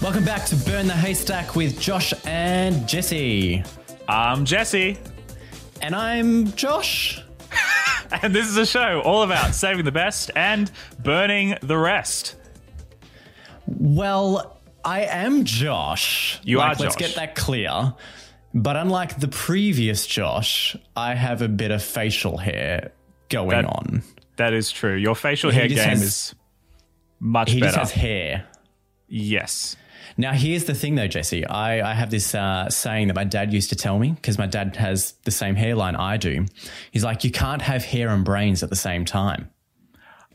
Welcome back to Burn the Haystack with Josh and Jesse. I'm Jesse, And I'm Josh. and this is a show all about saving the best and burning the rest. Well, I am Josh. You Like, are Let's Josh. get that clear. But unlike the previous Josh, I have a bit of facial hair going That- on. That is true. Your facial He hair game has- is much He better. just has hair. yes. Now, here's the thing, though, Jesse. I, I have this uh, saying that my dad used to tell me because my dad has the same hairline I do. He's like, you can't have hair and brains at the same time.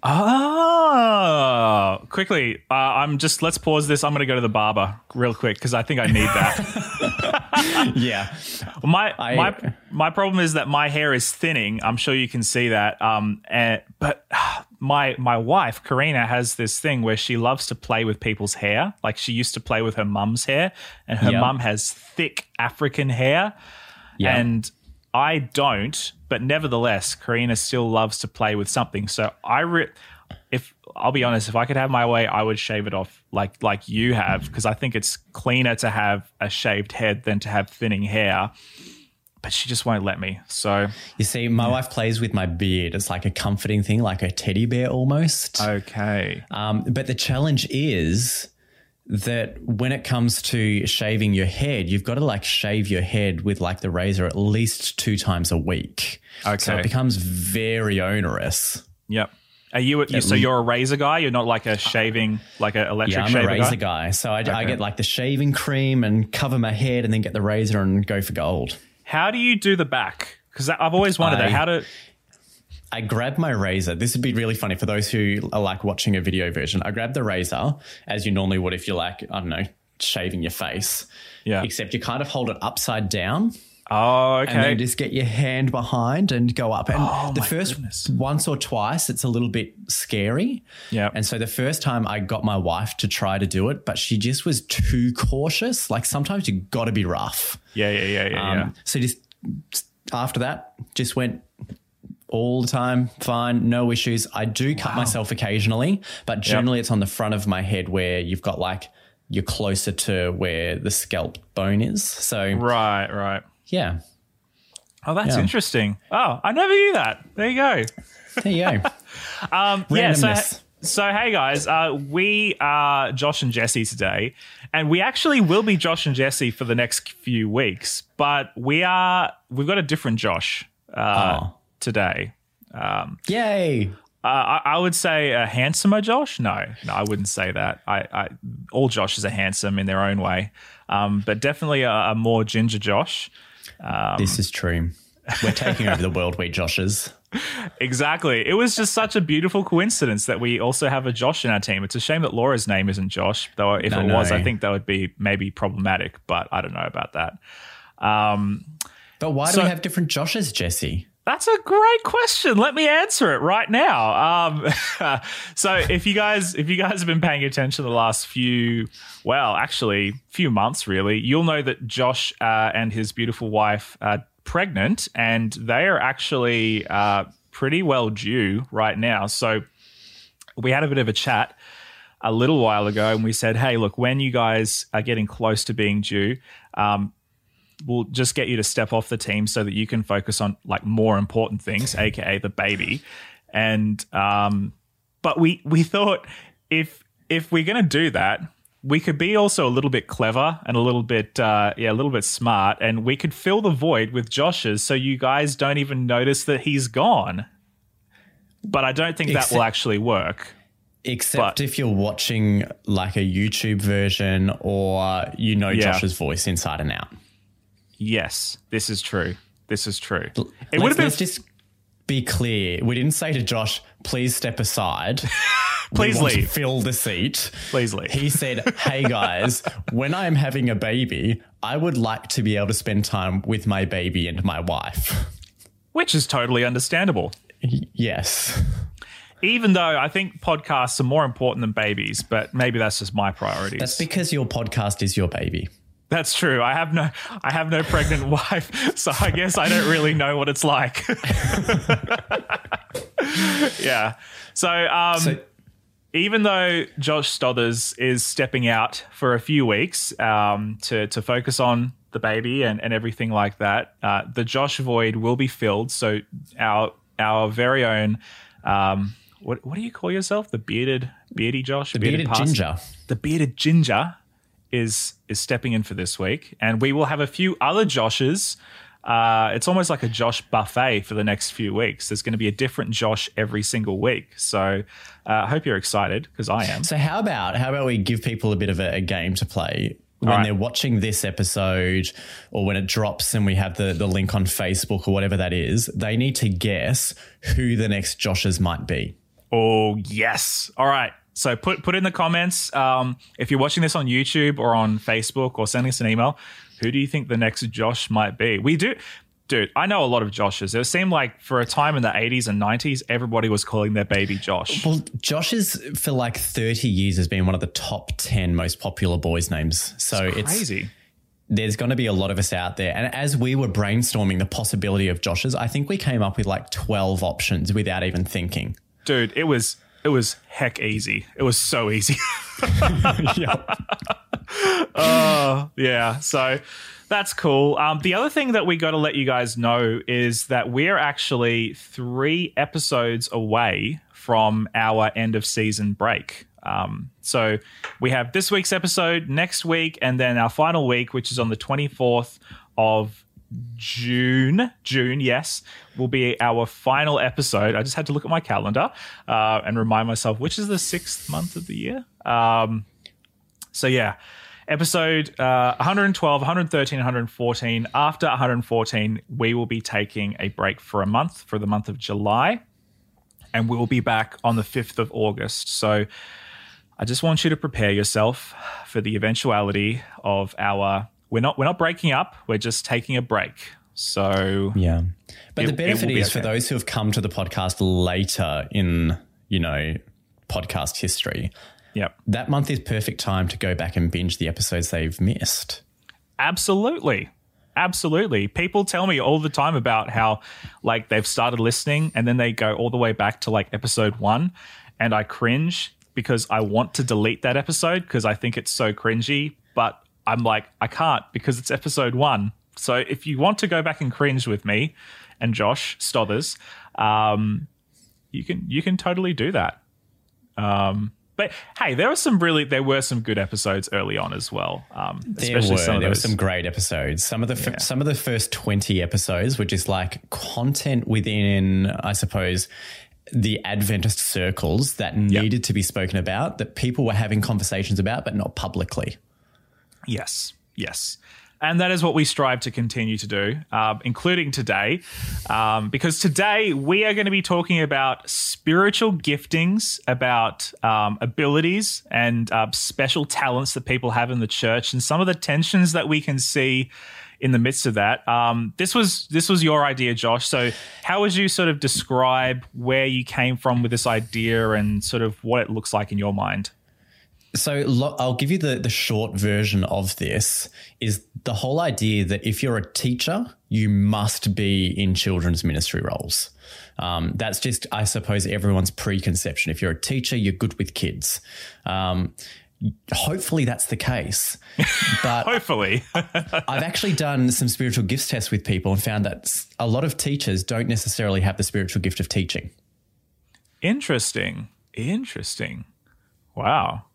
Oh, quickly. Uh, I'm just, let's pause this. I'm going to go to the barber real quick because I think I need that. yeah. my, I- my, my problem is that my hair is thinning. I'm sure you can see that. Um, and, but my, my wife, Karina, has this thing where she loves to play with people's hair. Like she used to play with her mum's hair, and her Yeah. mum has thick African hair. Yeah. And I don't, but nevertheless, Karina still loves to play with something. So I, re- if I'll be honest, if I could have my way, I would shave it off like like you have, because I think it's cleaner to have a shaved head than to have thinning hair. But she just won't let me. So You see, my wife plays with my beard. It's like a comforting thing, like a teddy bear almost. okay, Um, but the challenge is that when it comes to shaving your head, you've got to like shave your head with like the razor at least two times a week. Okay. So it becomes very onerous. yep. Are you, you so you're a razor guy? You're not like a uh, shaving, like an electric Yeah, I'm a razor guy? guy. So I, I get like the shaving cream and cover my head and then get the razor and go for gold. How do you do the back? Because I've always wondered I- that. How to I grab my razor. This would be really funny for those who are like watching a video version. I grab the razor as you normally would if you're like, I don't know, shaving your face. Yeah. Except you kind of hold it upside down Oh, and okay. then just get your hand behind and go up. And the my first goodness. once or twice, it's a little bit scary. Yeah. And so the first time I got my wife to try to do it, but she just was too cautious. Like sometimes you got to be rough. yeah, yeah, yeah, yeah, yeah. Um, So just after that, just went all the time, fine, no issues. I do cut myself occasionally, but generally it's on the front of my head where you've got like you're closer to where the scalp bone is. So Right, right. Yeah, Oh, that's Yeah. interesting. Oh, I never knew that. There you go. there you go. Um, yeah. So, so hey guys, uh, we are Josh and Jesse today, and we actually will be Josh and Jesse for the next few weeks. But we are we've got a different Josh uh, Oh. today. Yay! Uh, I, I would say a handsomer Josh. No, no, I wouldn't say that. I, I all Joshes are handsome in their own way, um, but definitely a, a more ginger Josh. This is true. We're taking over the world, we Joshes. Exactly. It was just such a beautiful coincidence that we also have a Josh in our team. It's a shame that Laura's name isn't Josh, though if No, it was, no. I think that would be maybe problematic, but I don't know about that. Um, But why do So- we have different Joshes, Jesse? That's a great question. Let me answer it right now. Um, so if you guys if you guys have been paying attention the last few well, actually few months really, you'll know that Josh uh, and his beautiful wife are pregnant and they are actually uh, pretty well due right now. So we had a bit of a chat a little while ago and we said, hey, look, when you guys are getting close to being due, um, we'll just get you to step off the team so that you can focus on like more important things, aka the baby. And um, but we we thought if if we're gonna do that, we could be also a little bit clever and a little bit uh, yeah a little bit smart, and we could fill the void with Josh's, so you guys don't even notice that he's gone. But I don't think that will actually work. Except But- if you're watching like a YouTube version or you know Yeah. Josh's voice inside and out. Yes, this is true. This is true. It Let's- would have been let's just be clear. We didn't say to Josh, please step aside. Please We want to leave. fill the seat. Please leave. He said, Hey guys, when I'm having a baby, I would like to be able to spend time with my baby and my wife. which is totally understandable. Yes. Even though I think podcasts are more important than babies, but maybe that's just my priorities. That's because your podcast is your baby. That's true. I have no I have no pregnant wife, so I guess I don't really know what it's like. yeah. So, um, So- even though Josh Stothers is stepping out for a few weeks um, to to focus on the baby and, and everything like that, uh, the Josh void will be filled. So our our very own um, what what do you call yourself? The bearded beardy Josh, The bearded pastor? ginger. the bearded ginger is is stepping in for this week, and we will have a few other Joshes. Uh, it's almost like a Josh buffet for the next few weeks. There's going to be a different Josh every single week. So uh, I hope you're excited because I am. So how about how about we give people a bit of a, a game to play when right. they're watching this episode or when it drops and we have the, the link on Facebook or whatever that is, they need to guess who the next Joshes might be. Oh yes. All right. So put put in the comments um, if you're watching this on YouTube or on Facebook or sending us an email. Who do you think the next Josh might be? We do. Dude, I know a lot of Joshes. It seemed like for a time in the 80s and 90s, everybody was calling their baby Josh. Well, Josh is for like 30 years has been one of the top 10 most popular boys' names. So it's, Crazy. there's going to be a lot of us out there. And as we were brainstorming the possibility of Josh's, I think we came up with like 12 options without even thinking. Dude, it was it was heck easy. It was so easy. yeah. Uh, yeah. So that's cool. Um, the other thing that we got to let you guys know is that we're actually three episodes away from our end of season break. Um, so we have this week's episode next week, and then our final week, which is on the 24th of June. June, yes, will be our final episode. I just had to look at my calendar uh, and remind myself which is the sixth month of the year. Um, so yeah, episode uh, 112, 113, 114. After 114, we will be taking a break for a month for the month of July, and we will be back on the 5th of August. So I just want you to prepare yourself for the eventuality of our. We're not we're not breaking up. We're just taking a break. So Yeah. But It- the benefit will be is for those who have come to the podcast later in, you know, podcast history, yep. that month is perfect time to go back and binge the episodes they've missed. Absolutely. Absolutely. People tell me all the time about how like they've started listening and then they go all the way back to like episode 1 and I cringe because I want to delete that episode because I think it's so cringy, but I'm like I can't because it's episode 1. So if you want to go back and cringe with me and Josh Stothers, um you can you can totally do that. Um but hey, there were some really there were some good episodes early on as well. Um, There especially were there were some great episodes. Some of the f- some of the first twenty episodes were just like content within, I suppose, the Adventist circles that needed to be spoken about, that people were having conversations about, but not publicly. Yes, yes. And that is what we strive to continue to do, um, including today, um, because today we are going to be talking about spiritual giftings, about um, abilities and uh, special talents that people have in the church, and some of the tensions that we can see in the midst of that. Um, this was this was your idea, Josh. So, how would you sort of describe where you came from with this idea and sort of what it looks like in your mind? So lo- I'll give you the, the short version of this is the whole idea that if you're a teacher, you must be in children's ministry roles. Um, that's just, I suppose, everyone's preconception. If you're a teacher, you're good with kids. Um, hopefully that's the case. But Hopefully, I've actually done some spiritual gifts tests with people and found that a lot of teachers don't necessarily have the spiritual gift of teaching. Interesting. Interesting. Wow.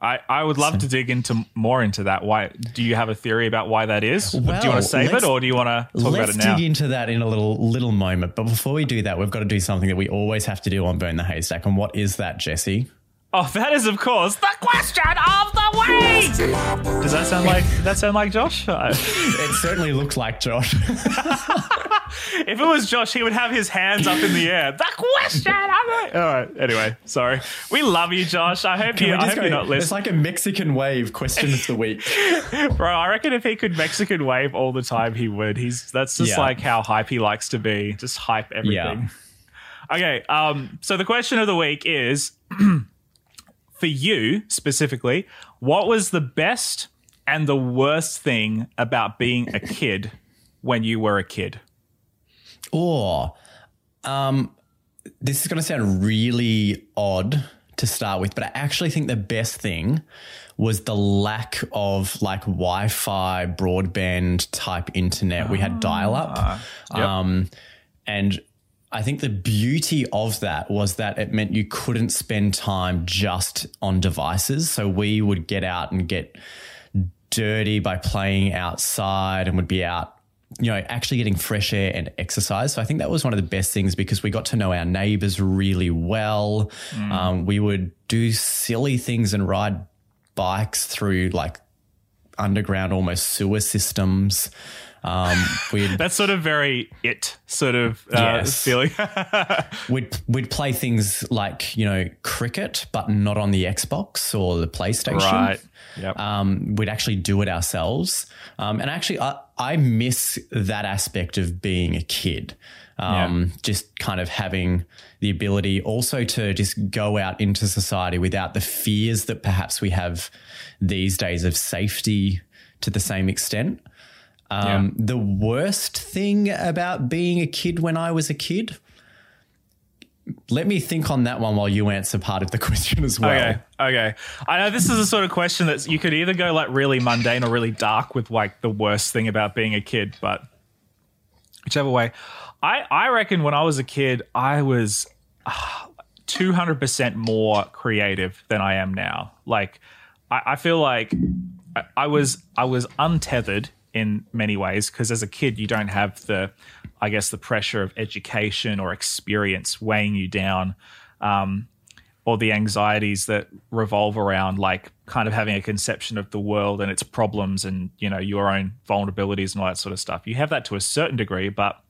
I, I would love to dig into more into that. Why do you have a theory about why that is? do you want to save it or do you want to talk about it now? Let's dig into that in a little little moment. But before we do that, we've got to do something that we always have to do on Burn the Haystack. And what is that, Jesse? Oh, that is of course the question of the week. Does that sound like that sound like Josh? It certainly looks like Josh. if it was Josh, he would have his hands up in the air. The question of the week. All right. Anyway, sorry. We love you, Josh. I hope you. I hope go, you're not listening. it's like a Mexican wave question of the week. bro. I reckon if he could Mexican wave all the time, he would. He's that's just Yeah. like how hype he likes to be. Just hype everything. Yeah. Okay. Um, so the question of the week is for you specifically, what was the best and the worst thing about being a kid when you were a kid? Or, um, this is going to sound really odd to start with, but I actually think the best thing was the lack of like Wi-Fi broadband type internet. We had dial-up, yep. um, and I think the beauty of that was that it meant you couldn't spend time just on devices. So we would get out and get dirty by playing outside and would be out you know, actually getting fresh air and exercise. So I think that was one of the best things because we got to know our neighbors really well. Um, we would do silly things and ride bikes through like underground, almost sewer systems. Um, we'd That's sort of very it sort of uh, Yes. feeling. we'd we'd play things like you know cricket, but not on the Xbox or the PlayStation. right. Yep. um, we'd actually do it ourselves. Um, and actually, I, I miss that aspect of being a kid. Um, Just kind of having the ability also to just go out into society without the fears that perhaps we have these days of safety to the same extent. Um, The worst thing about being a kid when I was a kid, let me think on that one while you answer part of the question as well. Okay. Okay. I know this is a sort of question that you could either go like really mundane or really dark with like the worst thing about being a kid, but whichever way. I, I reckon when I was a kid, I was uh, 200% more creative than I am now. Like, I, I feel like I, I was I was untethered in many ways because as a kid you don't have the I guess the pressure of education or experience weighing you down. Um, or the anxieties that revolve around like kind of having a conception of the world and its problems and you know your own vulnerabilities and all that sort of stuff you have that to a certain degree but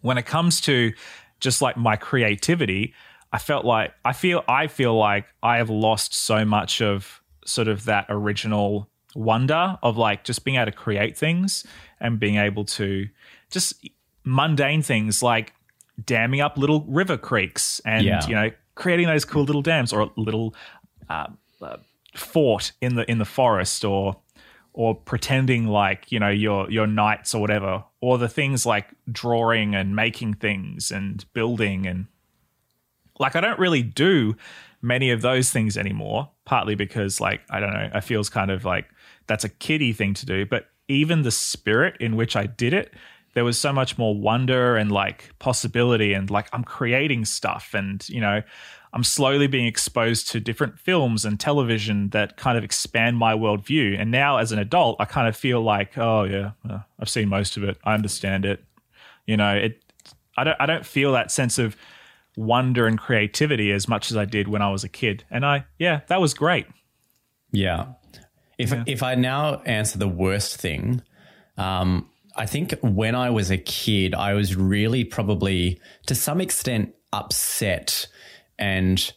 when it comes to just like my creativity i felt like i feel i feel like i have lost so much of sort of that original wonder of like just being able to create things and being able to just mundane things like damming up little river creeks and Yeah. you know creating those cool little dams or a little uh, uh, fort in the in the forest or or pretending like you know your your knights or whatever or the things like drawing and making things and building and like I don't really do many of those things anymore partly because like I don't know I feels kind of like that's a kiddie thing to do but even the spirit in which I did it there was so much more wonder and like possibility and like I'm creating stuff and you know I'm slowly being exposed to different films and television that kind of expand my worldview. And now as an adult I kind of feel like oh yeah uh, I've seen most of it. I understand it. You know it I don't I don't feel that sense of wonder and creativity as much as I did when I was a kid. And I yeah that was great. Yeah. If if I now answer the worst thing, um, I think when I was a kid, I was really probably to some extent upset and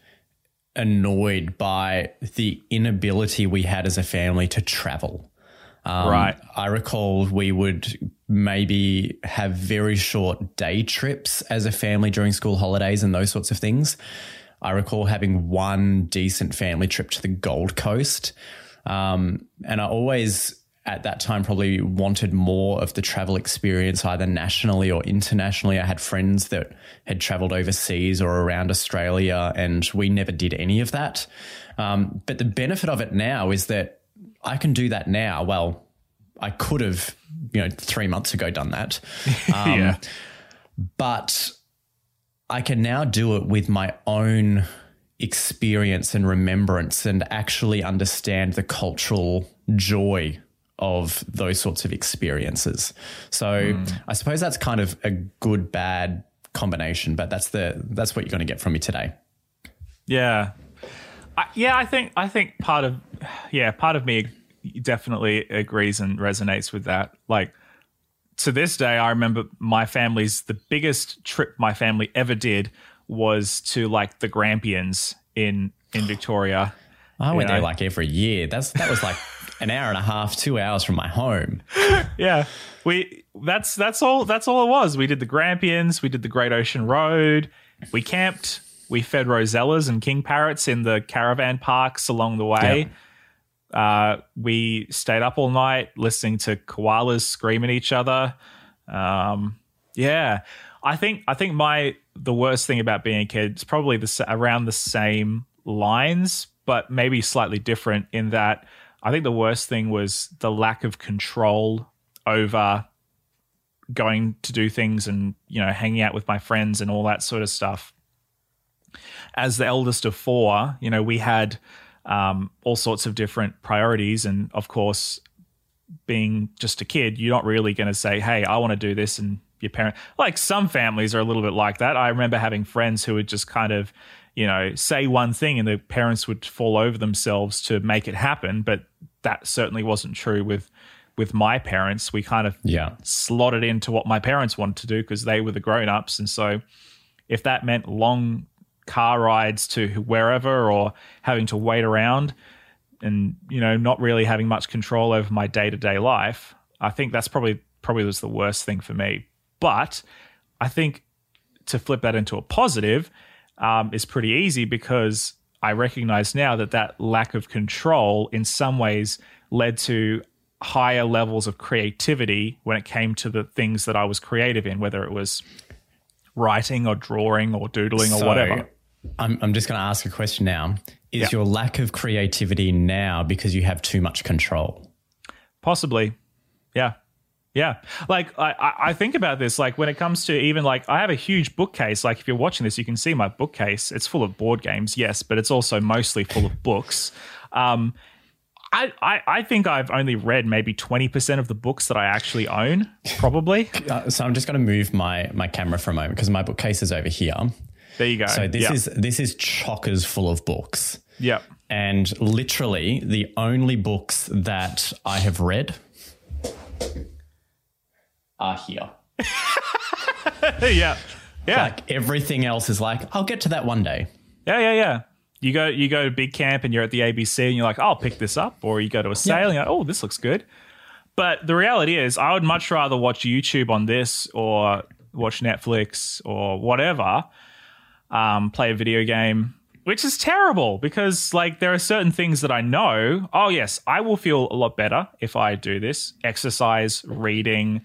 annoyed by the inability we had as a family to travel. Um, Right. I recall we would maybe have very short day trips as a family during school holidays and those sorts of things. I recall having one decent family trip to the Gold Coast. Um, and I always, at that time, probably wanted more of the travel experience, either nationally or internationally. I had friends that had traveled overseas or around Australia, and we never did any of that. Um, but the benefit of it now is that I can do that now. Well, I could have, you know, three months ago done that. Um, yeah but I can now do it with my own experience and remembrance and actually understand the cultural joy of those sorts of experiences. So mm. I suppose that's kind of a good bad combination, but that's the that's what you're going to get from me today. Yeah, I, yeah. I think I think part of yeah part of me definitely agrees and resonates with that. Like to this day, I remember my family's the biggest trip my family ever did was to like the Grampians in in Victoria. I went know. there like every year. That's that was like an hour and a half, two hours from my home. Yeah, we that's that's all that's all it was. We did the Grampians, we did the Great Ocean Road, we camped, we fed rosellas and king parrots in the caravan parks along the way. Uh, we stayed up all night listening to koalas scream at each other. Um, yeah, I think I think my the worst thing about being a kid is probably the around the same lines, but maybe slightly different in that I think the worst thing was the lack of control over going to do things and you know hanging out with my friends and all that sort of stuff. As the eldest of four, you know, we had um, all sorts of different priorities, and of course, being just a kid, you're not really going to say, "Hey, I want to do this," and your parent. Like some families are a little bit like that. I remember having friends who would just kind of, you know, say one thing and the parents would fall over themselves to make it happen. But that certainly wasn't true with with my parents. We kind of yeah. slotted into what my parents wanted to do because they were the grown ups. And so if that meant long car rides to wherever or having to wait around and, you know, not really having much control over my day to day life, I think that's probably probably was the worst thing for me. But I think to flip that into a positive um, is pretty easy because I recognize now that that lack of control in some ways led to higher levels of creativity when it came to the things that I was creative in, whether it was writing or drawing or doodling or whatever. I'm, I'm just going to ask a question now. Is yeah. your lack of creativity now because you have too much control? Possibly. Yeah. Yeah. Like I, I think about this, like when it comes to even like I have a huge bookcase. Like if you're watching this, you can see my bookcase. It's full of board games, yes, but it's also mostly full of books. Um, I, I, I think I've only read maybe 20% of the books that I actually own, probably. Uh, so I'm just going to move my, my camera for a moment because my bookcase is over here. There you go. So this yep. is this is chockers full of books. Yep. And literally the only books that I have read are here. yeah. Yeah. Like everything else is like, I'll get to that one day. Yeah, yeah, yeah. You go you go to big camp and you're at the ABC and you're like, I'll pick this up. Or you go to a sale yeah. and you're like, oh, this looks good. But the reality is, I would much rather watch YouTube on this or watch Netflix or whatever, um, play a video game, which is terrible because like there are certain things that I know. Oh yes, I will feel a lot better if I do this: exercise, reading,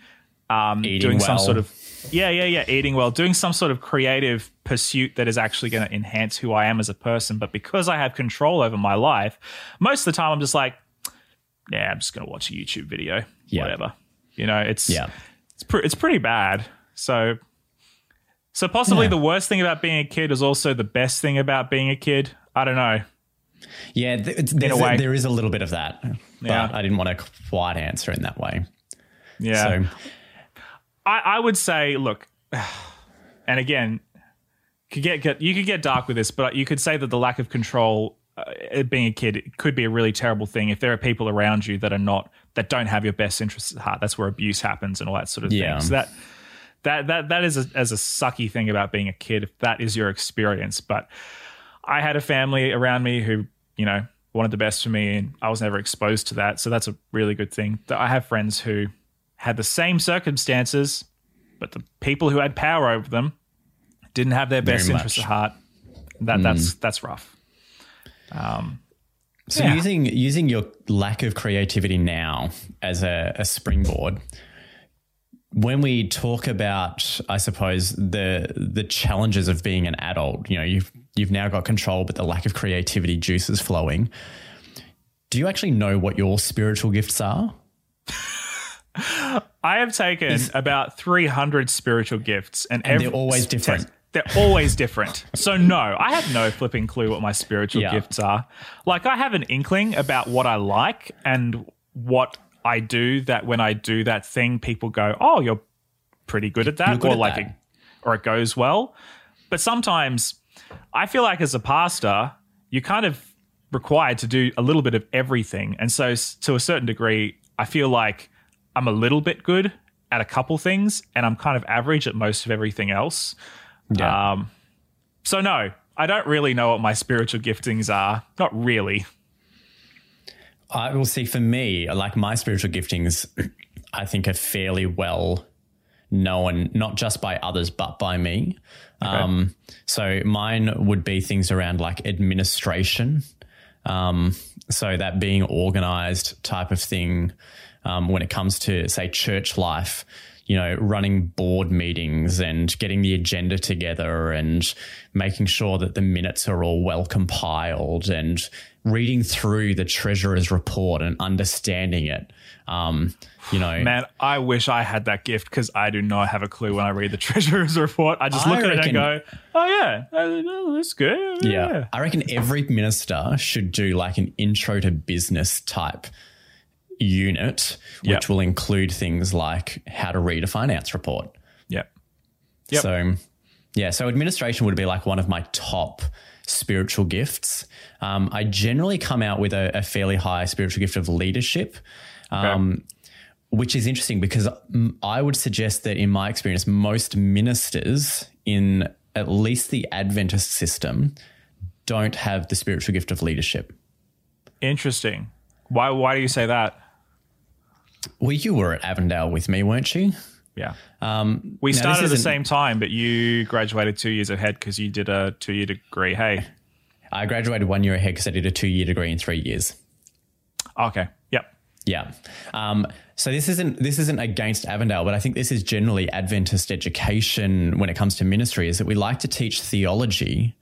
um, doing well. some sort of yeah, yeah, yeah, eating well, doing some sort of creative pursuit that is actually going to enhance who I am as a person. But because I have control over my life, most of the time I'm just like, yeah, I'm just going to watch a YouTube video, yeah. whatever. You know, it's yeah, it's pre- it's pretty bad. So, so possibly yeah. the worst thing about being a kid is also the best thing about being a kid. I don't know. Yeah, th- a there is a little bit of that, but yeah. I didn't want to quite answer in that way. Yeah. So I, I would say, look, and again, could get, get you could get dark with this, but you could say that the lack of control, uh, being a kid, could be a really terrible thing if there are people around you that are not that don't have your best interests at heart. That's where abuse happens and all that sort of yeah. thing. So that that that that is a, as a sucky thing about being a kid if that is your experience. But I had a family around me who you know wanted the best for me, and I was never exposed to that. So that's a really good thing. I have friends who had the same circumstances, but the people who had power over them didn't have their best interests at heart. That mm. that's that's rough. Um, so yeah. using using your lack of creativity now as a, a springboard, when we talk about, I suppose the the challenges of being an adult, you know, you've you've now got control, but the lack of creativity juices flowing. Do you actually know what your spiritual gifts are? I have taken about 300 spiritual gifts, and, and every, they're always different. They're always different. So no, I have no flipping clue what my spiritual yeah. gifts are. Like I have an inkling about what I like and what I do. That when I do that thing, people go, "Oh, you're pretty good at that," good or at like, that. It, or it goes well. But sometimes, I feel like as a pastor, you're kind of required to do a little bit of everything, and so to a certain degree, I feel like I'm a little bit good at a couple things, and I'm kind of average at most of everything else. Yeah. Um, so no, I don't really know what my spiritual giftings are. Not really. I will see. For me, like my spiritual giftings, I think are fairly well known not just by others, but by me. Um, so mine would be things around like administration. Um, so that being organized type of thing um, when it comes to, say, church life, you know, running board meetings and getting the agenda together and making sure that the minutes are all well compiled and reading through the treasurer's report and understanding it. Um, you know, Man, I wish I had that gift because I do not have a clue when I read the treasurer's report. I just I look at it and go, "Oh yeah, uh, that's good." Yeah. I reckon every minister should do like an intro to business type unit, which Yep. will include things like how to read a finance report. yeah. Yep. So, yeah, so administration would be like one of my top spiritual gifts. Um, I generally come out with a, a fairly high spiritual gift of leadership. Um, which is interesting because I would suggest that in my experience, most ministers in at least the Adventist system don't have the spiritual gift of leadership. Interesting. Why? Why do you say that? Well, you were at Avondale with me, weren't you? Yeah. Um, We started at the same time, but you graduated two years ahead because you did a two-year degree. Hey. I graduated one year ahead because I did a two year degree in three years. Okay. Yep. Yeah. Um, so this isn't this isn't against Avondale, but I think this is generally Adventist education when it comes to ministry. Is that we like to teach theology.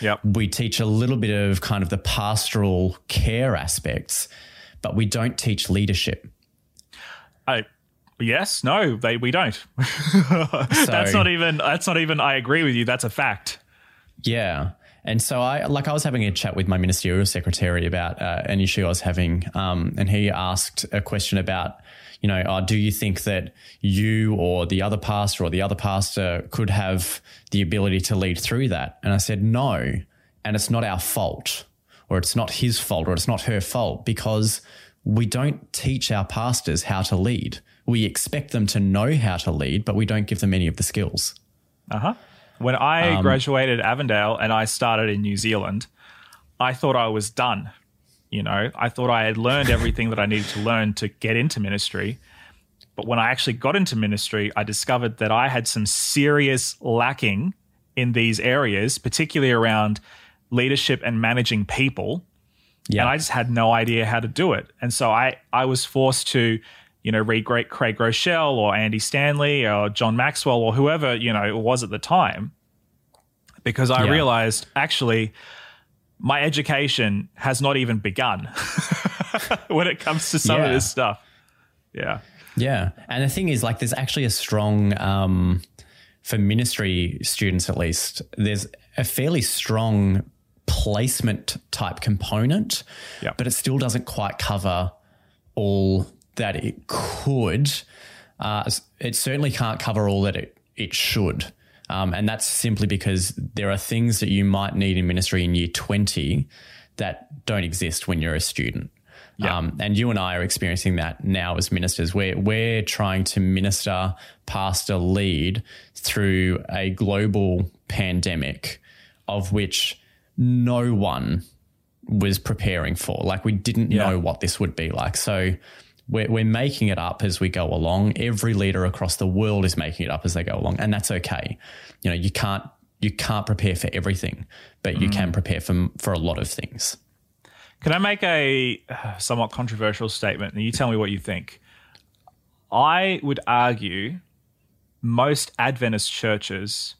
Yep. We teach a little bit of kind of the pastoral care aspects, but we don't teach leadership. I. Yes. No. They. We don't. that's not even. That's not even. I agree with you. That's a fact. Yeah. And so I like I was having a chat with my ministerial secretary about uh, an issue I was having, um, and he asked a question about, you know, oh, do you think that you or the other pastor or the other pastor could have the ability to lead through that? And I said no, and it's not our fault, or it's not his fault, or it's not her fault because we don't teach our pastors how to lead. We expect them to know how to lead, but we don't give them any of the skills. Uh huh. When I Um, graduated Avondale and I started in New Zealand, I thought I was done. You know, I thought I had learned everything that I needed to learn to get into ministry. But when I actually got into ministry, I discovered that I had some serious lacking in these areas, particularly around leadership and managing people. Yeah. And I just had no idea how to do it. And so I, I was forced to, you know, read great Craig Groeschel or Andy Stanley or John Maxwell or whoever, you know, it was at the time. Because I Yeah. realized actually my education has not even begun when it comes to some of this stuff. Yeah. Yeah. And the thing is, like, there's actually a strong, um, for ministry students at least, there's a fairly strong placement type component, Yeah. but it still doesn't quite cover all that it could. Uh, it certainly can't cover all that it, it should. Um, and that's simply because there are things that you might need in ministry in year 20 that don't exist when you're a student. Yeah. Um, and you and I are experiencing that now as ministers. We're, we're trying to minister, pastor, lead through a global pandemic of which no one was preparing for. Like we didn't Yeah. know what this would be like. So we're, we're making it up as we go along. Every leader across the world is making it up as they go along, and that's okay. You know, you can't you can't prepare for everything, but you can prepare for for a lot of things. Can I make a uh, somewhat controversial statement and you tell me what you think? I would argue most Adventist churches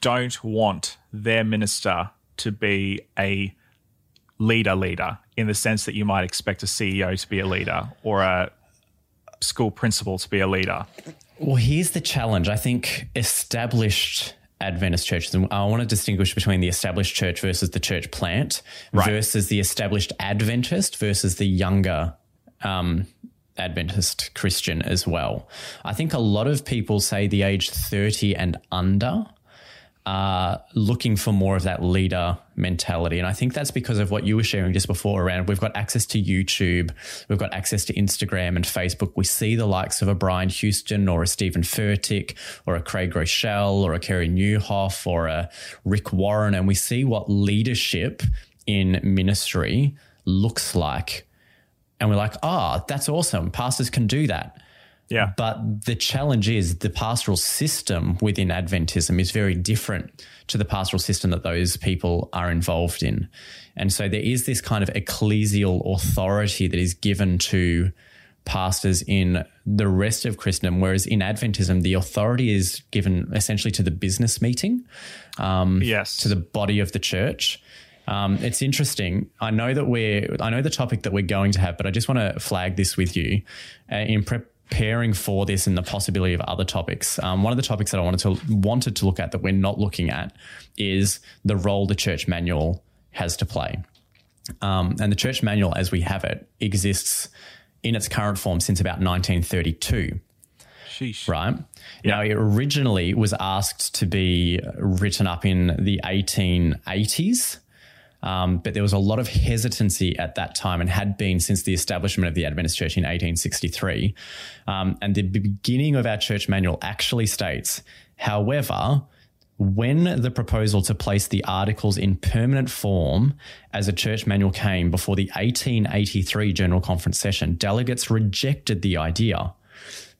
don't want their minister to be a leader leader in the sense that you might expect a CEO to be a leader or a school principal to be a leader. Well, here's the challenge. I think established Adventist churches, and I want to distinguish between the established church versus the church plant Right. versus the established Adventist versus the younger um, Adventist Christian as well. I think a lot of people say the age 30 and under are looking for more of that leader mentality. And I think that's because of what you were sharing just before around we've got access to YouTube, we've got access to Instagram and Facebook. We see the likes of a Brian Houston or a Steven Furtick or a Craig Groeschel or a Carey Nieuwhof or a Rick Warren, and we see what leadership in ministry looks like. And we're like, ah, that's awesome. Pastors can do that. Yeah. But the challenge is the pastoral system within Adventism is very different to the pastoral system that those people are involved in. And so there is this kind of ecclesial authority that is given to pastors in the rest of Christendom, whereas in Adventism, the authority is given essentially to the business meeting, um, yes, to the body of the church. Um, it's interesting. I know that we're, I know the topic that we're going to have, but I just want to flag this with you uh, in preparing for this and the possibility of other topics. Um, one of the topics that I wanted to wanted to look at that we're not looking at is the role the church manual has to play. Um, and the church manual, as we have it, exists in its current form since about 1932. Sheesh. Right. Yeah. Now, it originally was asked to be written up in the 1880s. Um, but there was a lot of hesitancy at that time and had been since the establishment of the Adventist Church in 1863. Um, and the beginning of our church manual actually states, however, when the proposal to place the articles in permanent form as a church manual came before the 1883 General Conference session, delegates rejected the idea.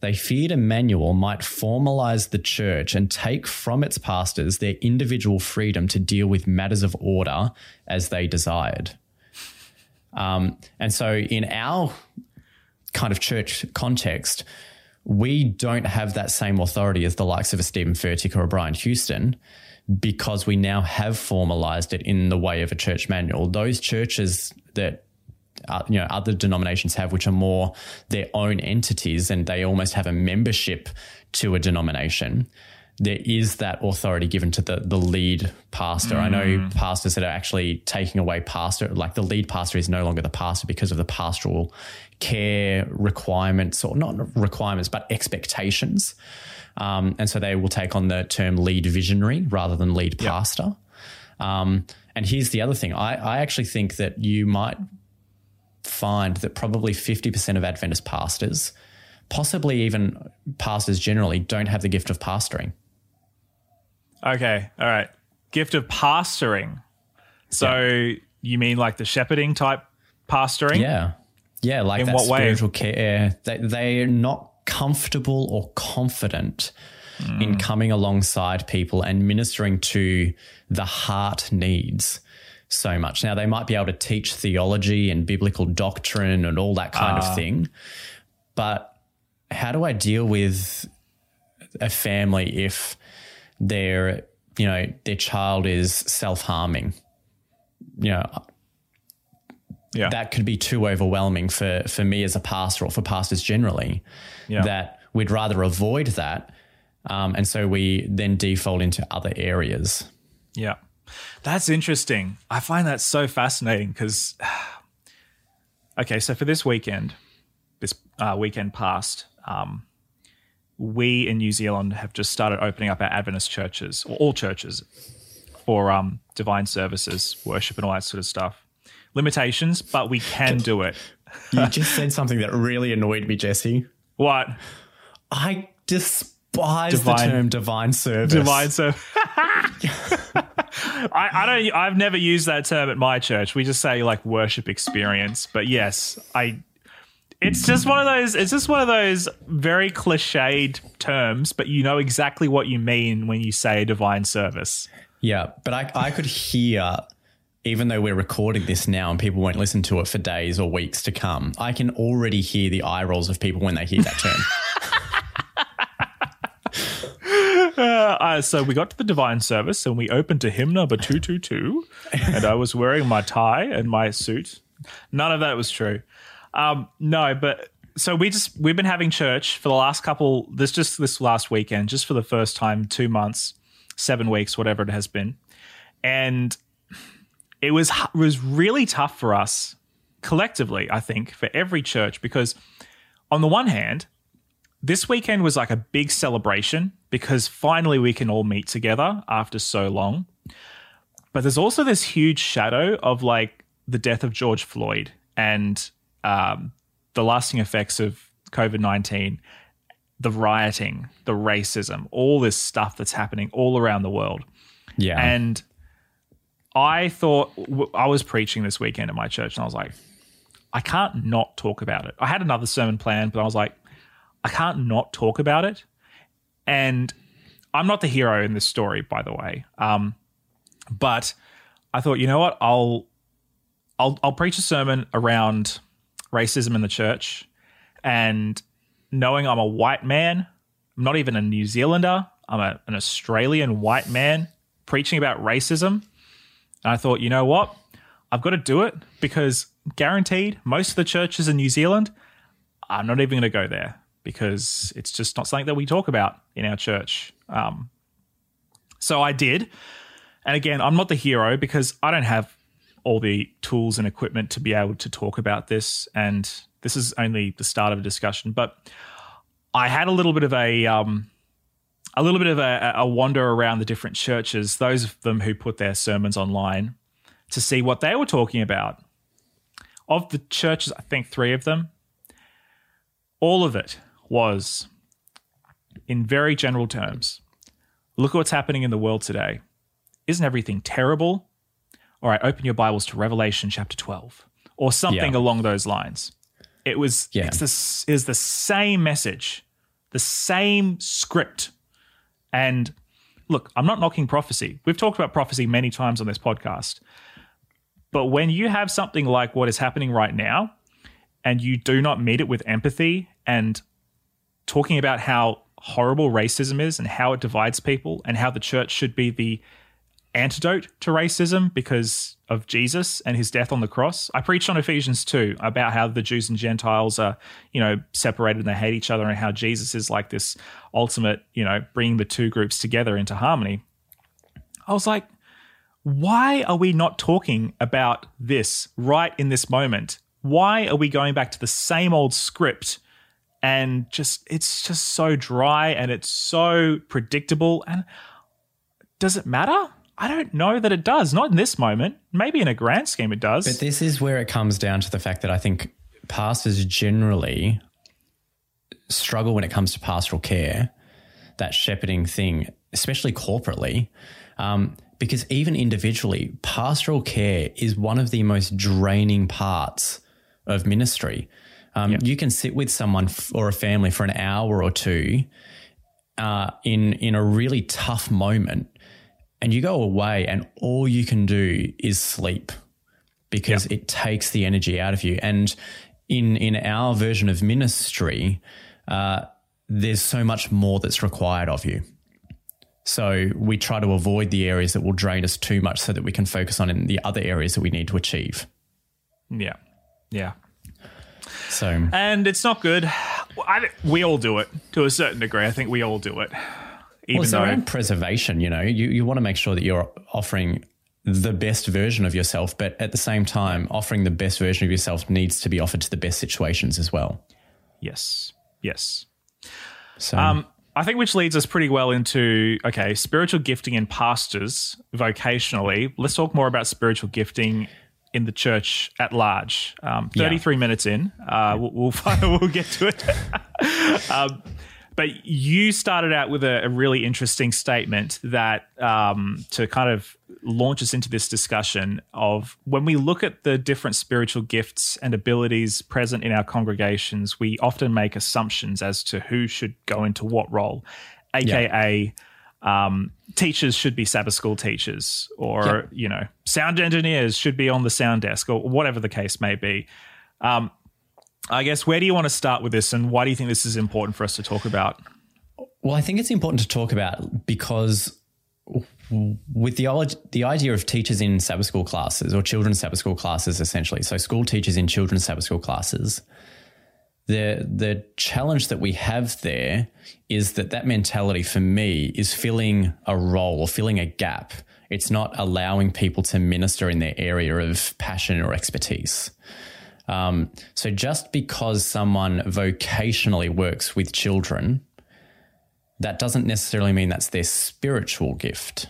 They feared a manual might formalize the church and take from its pastors their individual freedom to deal with matters of order as they desired. Um, and so, in our kind of church context, we don't have that same authority as the likes of a Steven Furtick or a Brian Houston because we now have formalized it in the way of a church manual. Those churches that uh, you know other denominations have, which are more their own entities, and they almost have a membership to a denomination there is that authority given to the the lead pastor. Mm. I know mm. pastors that are actually taking away pastor, like the lead pastor is no longer the pastor because of the pastoral care requirements, or not requirements, but expectations. Um, and so they will take on the term lead visionary rather than lead pastor. Yep. Um, and here's the other thing I, I actually think that you might find that probably 50% of Adventist pastors, possibly even pastors generally, don't have the gift of pastoring. Okay. All right. Gift of pastoring. So yeah. you mean like the shepherding type pastoring? Yeah. Yeah. Like In that what spiritual way? care. They, they're not comfortable or confident mm. in coming alongside people and ministering to the heart needs so much. Now, they might be able to teach theology and biblical doctrine and all that kind uh. of ah. thing. But how do I deal with a family if their you know their child is self harming, you know, yeah. that could be too overwhelming for for me as a pastor or for pastors generally. Yeah. That we'd rather avoid that, um, and so we then default into other areas. Yeah, that's interesting. I find that so fascinating because. Okay, so for this weekend, this uh, weekend past, um, we in New Zealand have just started opening up our Adventist churches, or all churches, for um, divine services, worship, and all that sort of stuff. Limitations, but we can do it. you just said something that really annoyed me, Jesse. What? I despise divine, the term divine service. Divine service. I, I don't. I've never used that term at my church. We just say like worship experience. But yes, I it's just one of those. It's just one of those very cliched terms, but you know exactly what you mean when you say divine service. Yeah, but I, I could hear, even though we're recording this now and people won't listen to it for days or weeks to come, I can already hear the eye rolls of people when they hear that term. Uh, so we got to the divine service and we opened to hymn number 222 and I was wearing my tie and my suit. None of that was true. Um, no, but so we just we've been having church for the last couple this just this last weekend, just for the first time, two months, seven weeks, whatever it has been, and it was it was really tough for us collectively. I think for every church because on the one hand, this weekend was like a big celebration because finally we can all meet together after so long. But there's also this huge shadow of like the death of George Floyd and um, the lasting effects of COVID 19, the rioting, the racism, all this stuff that's happening all around the world. Yeah. And I thought, I was preaching this weekend at my church, and I was like, I can't not talk about it. I had another sermon planned, but I was like, I can't not talk about it. And I'm not the hero in this story, by the way. Um, but I thought, you know what? I'll I'll I'll preach a sermon around racism in the church, and knowing I'm a white man, I'm not even a New Zealander. I'm a, an Australian white man preaching about racism. And I thought, you know what? I've got to do it because guaranteed, most of the churches in New Zealand, I'm not even going to go there because it's just not something that we talk about in our church. Um, so I did. And again, I'm not the hero because I don't have all the tools and equipment to be able to talk about this. And this is only the start of a discussion. But I had a little bit of a. Um, a little bit of a, a wander around the different churches, those of them who put their sermons online, to see what they were talking about. Of the churches, I think three of them, all of it was in very general terms. Look at what's happening in the world today. Isn't everything terrible? All right, open your Bibles to Revelation chapter 12 or something Yeah. along those lines. It was Yeah. it's the, is the same message, the same script. And look, I'm not knocking prophecy. We've talked about prophecy many times on this podcast. But when you have something like what is happening right now and you do not meet it with empathy and talking about how horrible racism is and how it divides people and how the church should be the antidote to racism because of Jesus and his death on the cross. I preached on Ephesians 2 about how the Jews and Gentiles are, you know, separated and they hate each other and how Jesus is like this ultimate, you know, bringing the two groups together into harmony. I was like, why are we not talking about this right in this moment? Why are we going back to the same old script and just it's just so dry and it's so predictable and does it matter? I don't know that it does. Not in this moment. Maybe in a grand scheme it does. But this is where it comes down to the fact that I think pastors generally struggle when it comes to pastoral care, that shepherding thing, especially corporately, um, because even individually, pastoral care is one of the most draining parts of ministry. Um, You can sit with someone f- or a family for an hour or two uh, in in a really tough moment, and you go away, and all you can do is sleep because it takes the energy out of you. And in in our version of ministry, uh, there's so much more that's required of you. So we try to avoid the areas that will drain us too much, so that we can focus on in the other areas that we need to achieve. yeah. Yeah. So And it's not good. I, we all do it to a certain degree. I think we all do it. Even well, it's though around preservation. You know, you you want to make sure that you're offering the best version of yourself, but at the same time, offering the best version of yourself needs to be offered to the best situations as well. Yes. Yes. So Um, I think which leads us pretty well into okay, spiritual gifting in pastors vocationally. Let's talk more about spiritual gifting in the church at large. Um, Yeah. Thirty-three minutes in, uh, we'll we'll, we'll get to it. um, but you started out with a, a really interesting statement that um, to kind of launch us into this discussion of when we look at the different spiritual gifts and abilities present in our congregations, we often make assumptions as to who should go into what role, aka. Um, teachers should be Sabbath school teachers, or Yep. you know, sound engineers should be on the sound desk, or whatever the case may be. Um, I guess where do you want to start with this, and why do you think this is important for us to talk about? Well, I think it's important to talk about because with the the idea of teachers in Sabbath school classes or children's Sabbath school classes, essentially, so school teachers in children's Sabbath school classes, the the challenge that we have there is that that mentality for me is filling a role or filling a gap. It's not allowing people to minister in their area of passion or expertise. Um, so just because someone vocationally works with children that doesn't necessarily mean that's their spiritual gift.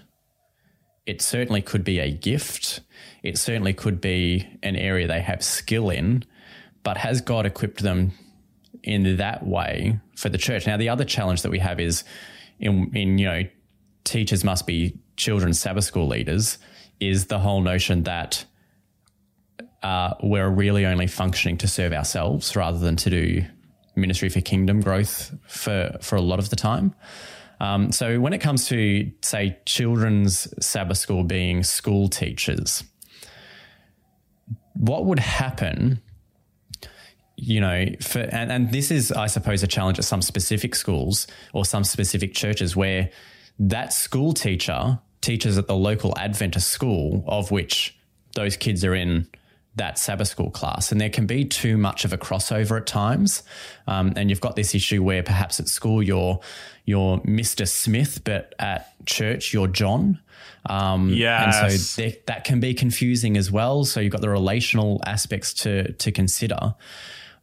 It certainly could be a gift. It certainly could be an area they have skill in, but has God equipped them in that way for the church? Now, the other challenge that we have is in, in you know, teachers must be children's Sabbath school leaders, is the whole notion that uh, we're really only functioning to serve ourselves rather than to do ministry for kingdom growth for for a lot of the time. Um, so when it comes to say children's Sabbath school being school teachers, what would happen? You know, for and, and this is, I suppose, a challenge at some specific schools or some specific churches where that school teacher teaches at the local Adventist school, of which those kids are in that Sabbath school class. And there can be too much of a crossover at times. Um, and you've got this issue where perhaps at school you're you're Mr. Smith, but at church you're John. Um, Yes. And so there, that can be confusing as well. So you've got the relational aspects to to consider.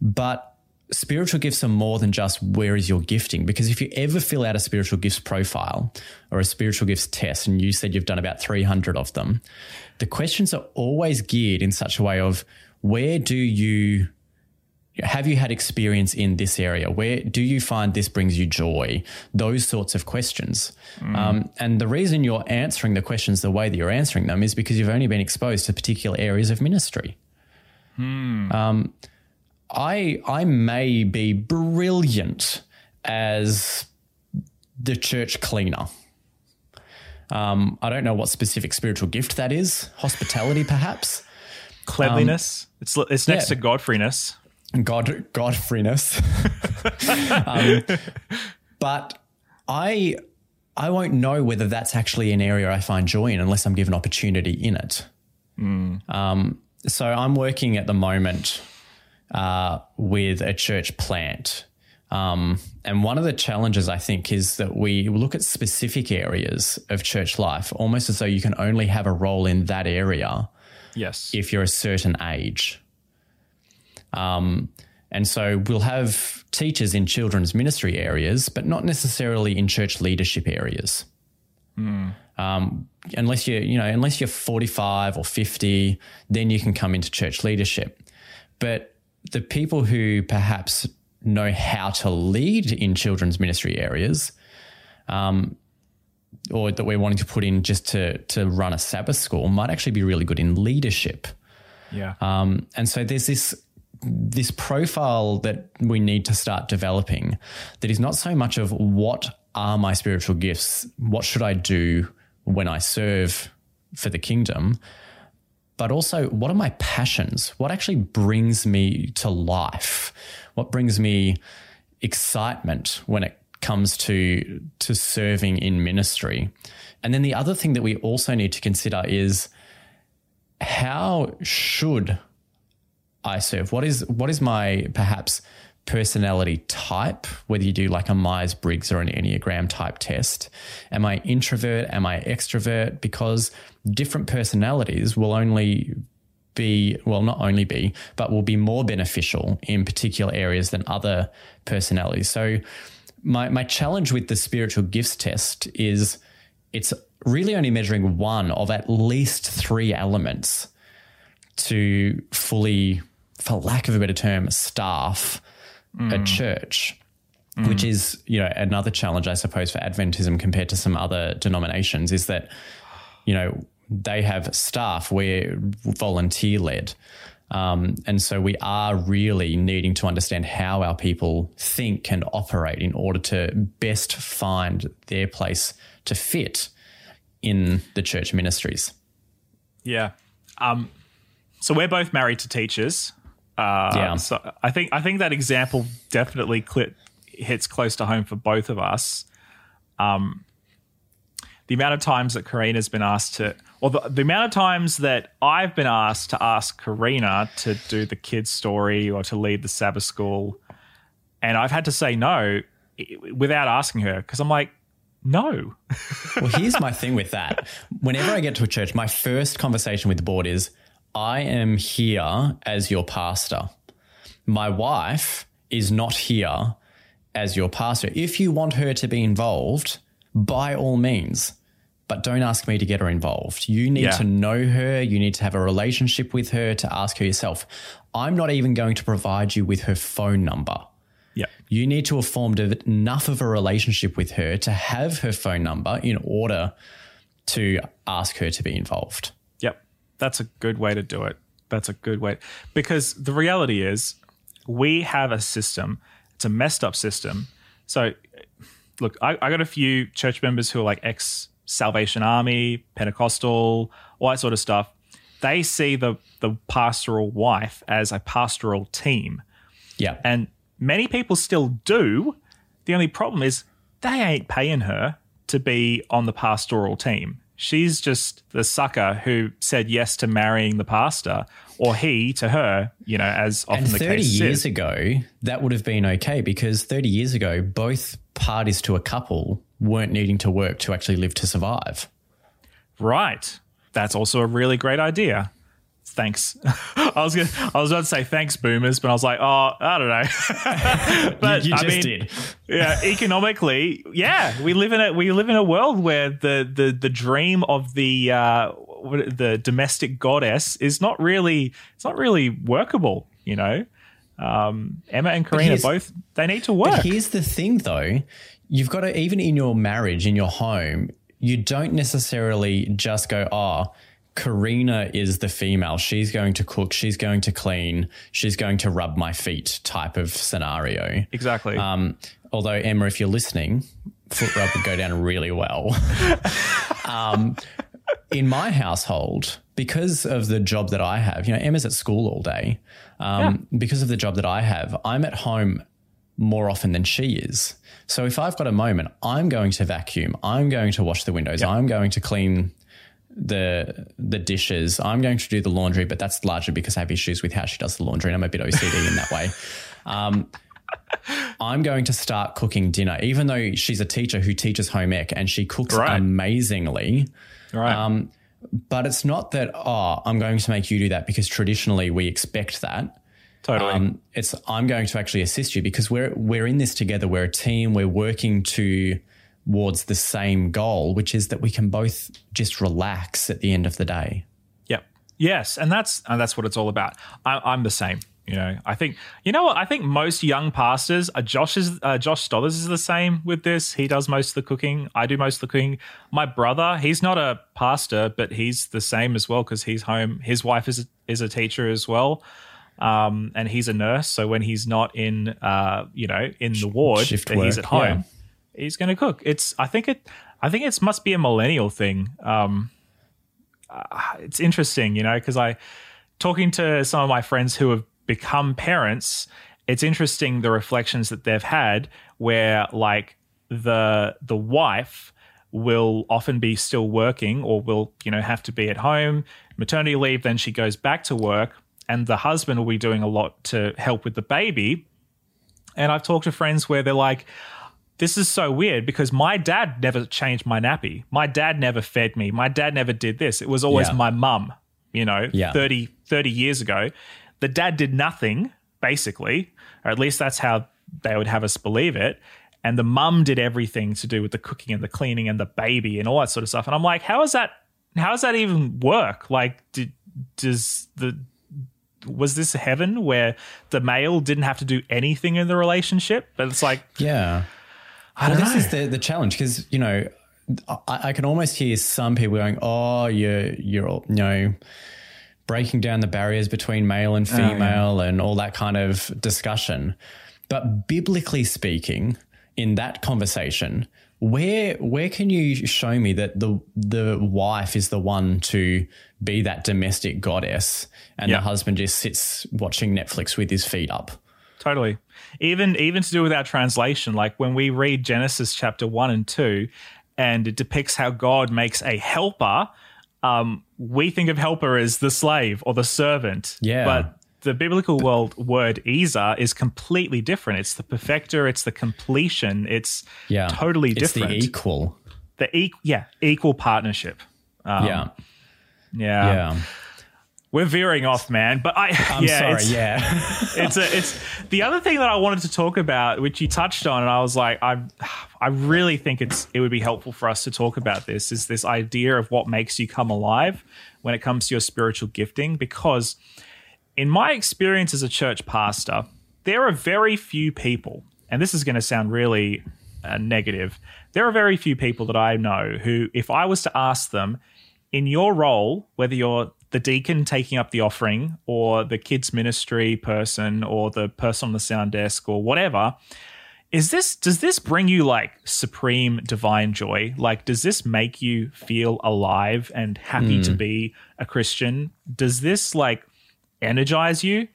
But spiritual gifts are more than just where is your gifting because if you ever fill out a spiritual gifts profile or a spiritual gifts test and you said you've done about 300 of them the questions are always geared in such a way of where do you have you had experience in this area? Where do you find this brings you joy? Those sorts of questions. Um, and the reason you're answering the questions the way that you're answering them is because you've only been exposed to particular areas of ministry. Um, I I may be brilliant as the church cleaner. Um, I don't know what specific spiritual gift that is. Hospitality, perhaps. Cleanliness. it's it's next yeah. to godfreeness. God, Godfreeness. um, but I I won't know whether that's actually an area I find joy in unless I'm given opportunity in it. Um, so I'm working at the moment uh, with a church plant. Um, and one of the challenges I think is that we look at specific areas of church life almost as though you can only have a role in that area Yes. if you're a certain age. Um, and so we'll have teachers in children's ministry areas, but not necessarily in church leadership areas. Um, unless you, you know, unless you're 45 or 50, then you can come into church leadership. But the people who perhaps know how to lead in children's ministry areas, um, or that we're wanting to put in just to to run a Sabbath school, might actually be really good in leadership. yeah. Um, and so there's this this profile that we need to start developing that is not so much of what are my spiritual gifts, what should I do when I serve for the kingdom, but also what are my passions? What actually brings me to life? What brings me excitement when it comes to to serving in ministry? And then the other thing that we also need to consider is how should I serve? What is what is my perhaps personality type? Whether you do like a Myers Briggs or an Enneagram type test, am I introvert? Am I extrovert? Because different personalities will only be well, not only be, but will be more beneficial in particular areas than other personalities. So my my challenge with the spiritual gifts test is it's really only measuring one of at least three elements to fully, for lack of a better term, staff a mm. church, mm. which is you know another challenge, I suppose, for Adventism compared to some other denominations, is that you know they have staff we're volunteer led. Um, and so we are really needing to understand how our people think and operate in order to best find their place to fit in the church ministries. Yeah. Um, so we're both married to teachers. Uh, Yeah. So I think I think that example definitely hits close to home for both of us. Um, the amount of times that Karina's been asked to, or the, the amount of times that I've been asked to ask Karina to do the kids' story or to lead the Sabbath school, and I've had to say no without asking her because I'm like, no. Well, here's my thing with that. Whenever I get to a church, my first conversation with the board is I am here as your pastor. My wife is not here as your pastor. If you want her to be involved, by all means, but don't ask me to get her involved. You need Yeah. to know her. You need to have a relationship with her to ask her yourself. I'm not even going to provide you with her phone number. Yeah. You need to have formed enough of a relationship with her to have her phone number in order to ask her to be involved. Yep. That's a good way to do it. That's a good way. Because the reality is, we have a system. it's a messed up system. So, look, I, I got a few church members who are like ex Salvation Army, Pentecostal, all that sort of stuff. They see the the pastoral wife as a pastoral team, Yeah. and many people still do. The only problem is they ain't paying her to be on the pastoral team. She's just the sucker who said yes to marrying the pastor, or he to her, you know, as often and the 30 case years is. ago, that would have been okay because 30 years ago, both parties to a couple weren't needing to work to actually live to survive. Right. That's also a really great idea. Thanks. I was gonna, I was about to say thanks, boomers, but I was like, oh, I don't know. but you I just mean, did. yeah, economically, yeah, we live in a we live in a world where the the the dream of the uh, the domestic goddess is not really it's not really workable. You know, um, Emma and Karina both they need to work. Here's the thing, though. You've got to, even in your marriage, in your home, you don't necessarily just go, oh, Karina is the female. She's going to cook. She's going to clean. She's going to rub my feet type of scenario. exactly. Um, although, Emma, if you're listening, foot rub would go down really well. um, in my household, because of the job that I have, you know, Emma's at school all day. Um, Because of the job that I have, I'm at home more often than she is. So if I've got a moment, I'm going to vacuum. I'm going to wash the windows. I'm going to clean the the dishes. I'm going to do the laundry, but that's largely because I have issues with how she does the laundry, and I'm a bit OCD in that way. Um, I'm going to start cooking dinner, even though she's a teacher who teaches home ec and she cooks Right. amazingly. right. Um, but it's not that oh, I'm going to make you do that because traditionally we expect that. Totally. Um, it's I'm going to actually assist you because we're we're in this together. We're a team. We're working to towards the same goal, which is that we can both just relax at the end of the day. Yep. Yes, and that's and that's what it's all about. I, I'm the same. You know, I think you know what I think most young pastors. Uh, Josh is uh, Josh Stothers is the same with this. He does most of the cooking. I do most of the cooking. My brother, he's not a pastor, but he's the same as well because he's home. His wife is a, is a teacher as well. Um, and he's a nurse, so when he's not in, uh, you know, in the ward, shift that he's at home. yeah. He's going to cook. It's. I think it. I think it must be a millennial thing. Um, it's interesting, you know, because I talking to some of my friends who have become parents, it's interesting the reflections that they've had where like the the wife will often be still working or will, you know, have to be at home, maternity leave, then she goes back to work and the husband will be doing a lot to help with the baby. And I've talked to friends where they're like, this is so weird because my dad never changed my nappy. My dad never fed me. My dad never did this. It was always Yeah. my mum, you know, Yeah. 30, 30 years ago. The dad did nothing, basically, or at least that's how they would have us believe it. And the mum did everything to do with the cooking and the cleaning and the baby and all that sort of stuff. And I'm like, how is that? How does that even work? Like, did, does the was this heaven where the male didn't have to do anything in the relationship? But it's like, Yeah. I well, don't this know. is the the challenge because you know I, I can almost hear some people going, "Oh, you're you're all- you know." Breaking down the barriers between male Oh, and female and all that kind of discussion. But biblically speaking, in that conversation, where where can you show me that the the wife is the one to be that domestic goddess and Yeah. the husband just sits watching Netflix with his feet up? Totally. Even even to do with our translation, like when we read Genesis chapter one and two, and it depicts how God makes a helper, um, we think of helper as the slave or the servant. Yeah. But the biblical world word Ezer is completely different. It's the perfecter, it's the completion, it's Yeah. totally different. It's the equal. the e- yeah, equal partnership. Um, yeah. Yeah. Yeah. We're veering off, man. But I I'm yeah, sorry. it's- Yeah. it's a, it's the other thing that I wanted to talk about, which you touched on, and I was like, I, I really think it's it would be helpful for us to talk about this. Is this idea of what makes you come alive when it comes to your spiritual gifting? Because in my experience as a church pastor, there are very few people, and this is going to sound really uh, negative. There are very few people that I know who, if I was to ask them, in your role, whether you're the deacon taking up the offering or the kids ministry person or the person on the sound desk or whatever is this does this bring you like supreme divine joy like does this make you feel alive and happy mm. to be a christian does this like energize you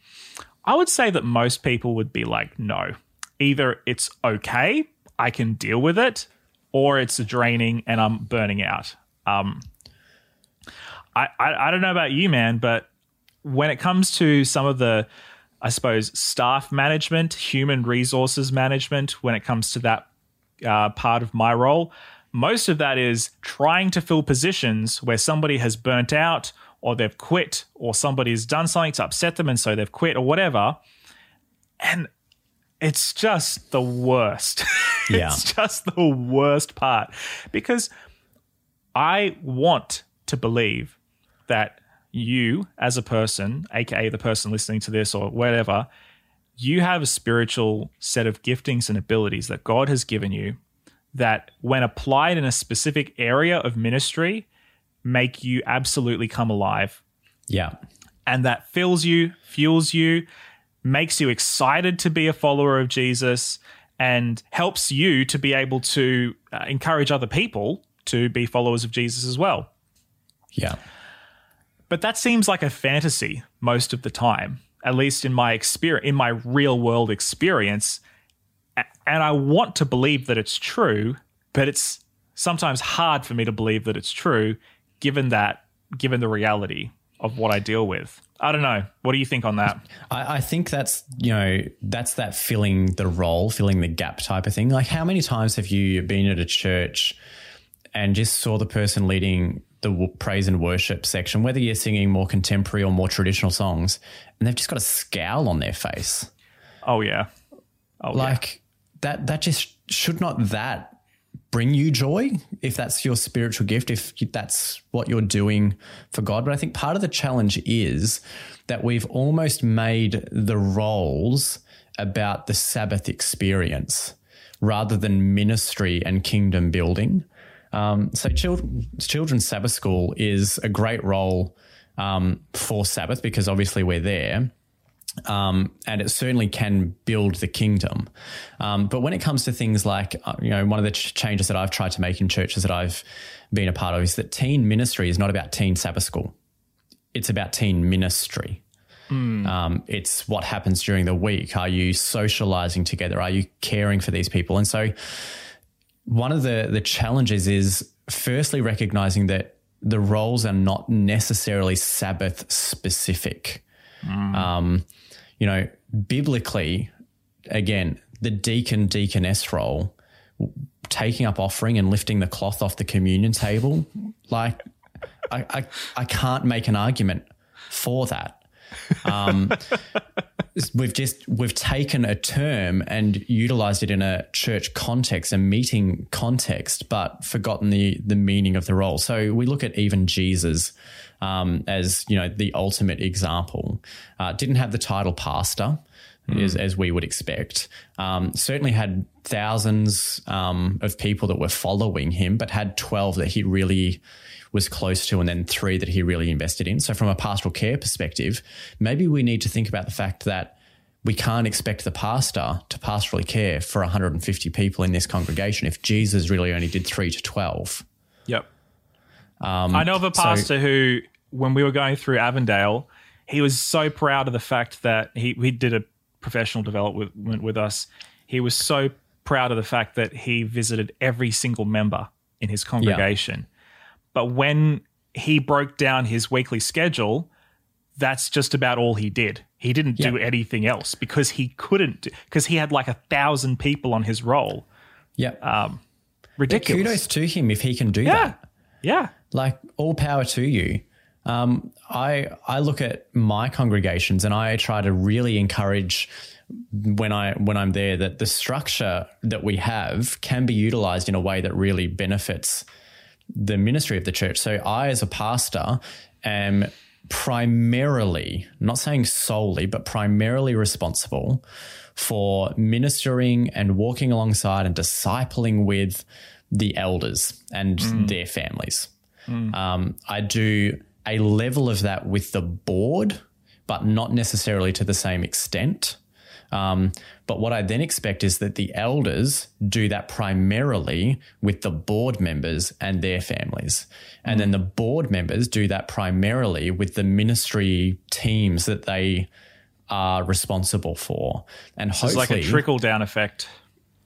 i would say that most people would be like no either it's okay i can deal with it or it's draining and i'm burning out um I, I, I don't know about you man but when it comes to some of the I suppose, staff management, human resources management when it comes to that uh, part of my role. Most of that is trying to fill positions where somebody has burnt out or they've quit or somebody's done something to upset them and so they've quit or whatever. And it's just the worst. Yeah. it's just the worst part because I want to believe that you as a person, aka the person listening to this or whatever, you have a spiritual set of giftings and abilities that God has given you that, when applied in a specific area of ministry, make you absolutely come alive. Yeah. And that fills you, fuels you, makes you excited to be a follower of Jesus, and helps you to be able to uh, encourage other people to be followers of Jesus as well. Yeah. But that seems like a fantasy most of the time, at least in my experience, in my real world experience. And I want to believe that it's true, but it's sometimes hard for me to believe that it's true, given that, given the reality of what I deal with. I don't know. What do you think on that? I, I, think that's you know that's that filling the role, filling the gap type of thing. Like, how many times have you been at a church and just saw the person leading the praise and worship section, whether you're singing more contemporary or more traditional songs, and they've just got a scowl on their face. Oh yeah, oh like yeah. that. That just should not that bring you joy if that's your spiritual gift, if that's what you're doing for God. But I think part of the challenge is that we've almost made the roles about the Sabbath experience rather than ministry and kingdom building. Um, so, children, children's Sabbath school is a great role um, for Sabbath because obviously we're there. Um, and it certainly can build the kingdom. Um, but when it comes to things like, uh, you know, one of the ch- changes that I've tried to make in churches that I've been a part of is that teen ministry is not about teen Sabbath school. It's about teen ministry. Mm. Um, it's what happens during the week. Are you socializing together? Are you caring for these people? And so one of the the challenges is firstly recognizing that the roles are not necessarily Sabbath specific. Mm. Um, you know, biblically, again, the deacon deaconess role, taking up offering and lifting the cloth off the communion table, like I, I, I can't make an argument for that. Um, we've just we've taken a term and utilized it in a church context, a meeting context, but forgotten the the meaning of the role. So we look at even Jesus um, as you know the ultimate example. Uh, didn't have the title pastor. Mm. As, as, we would expect. Um, certainly had thousands um, of people that were following him, but had 12 that he really was close to, and then three that he really invested in. So, from a pastoral care perspective, maybe we need to think about the fact that we can't expect the pastor to pastorally care for 150 people in this congregation if Jesus really only did three to 12. Um, I know of a pastor so, who, when we were going through Avondale, he was so proud of the fact that he, he did a professional development with, us. He was so proud of the fact that he visited every single member in his congregation. But when he broke down his weekly schedule, that's just about all he did. He didn't do anything else because he couldn't, because he had like a thousand people on his roll. Yeah. Um, ridiculous. But kudos to him if he can do yeah. that. Yeah. Like all power to you. Um, I I look at my congregations and I try to really encourage when I when I'm there that the structure that we have can be utilized in a way that really benefits the ministry of the church. So I, as a pastor, am primarily, not saying solely, but primarily responsible for ministering and walking alongside and discipling with the elders and mm. their families. Mm. Um, I do a level of that with the board, but not necessarily to the same extent. Um, but what I then expect is that the elders do that primarily with the board members and their families. And then the board members do that primarily with the ministry teams that they are responsible for. And It's like a trickle down effect.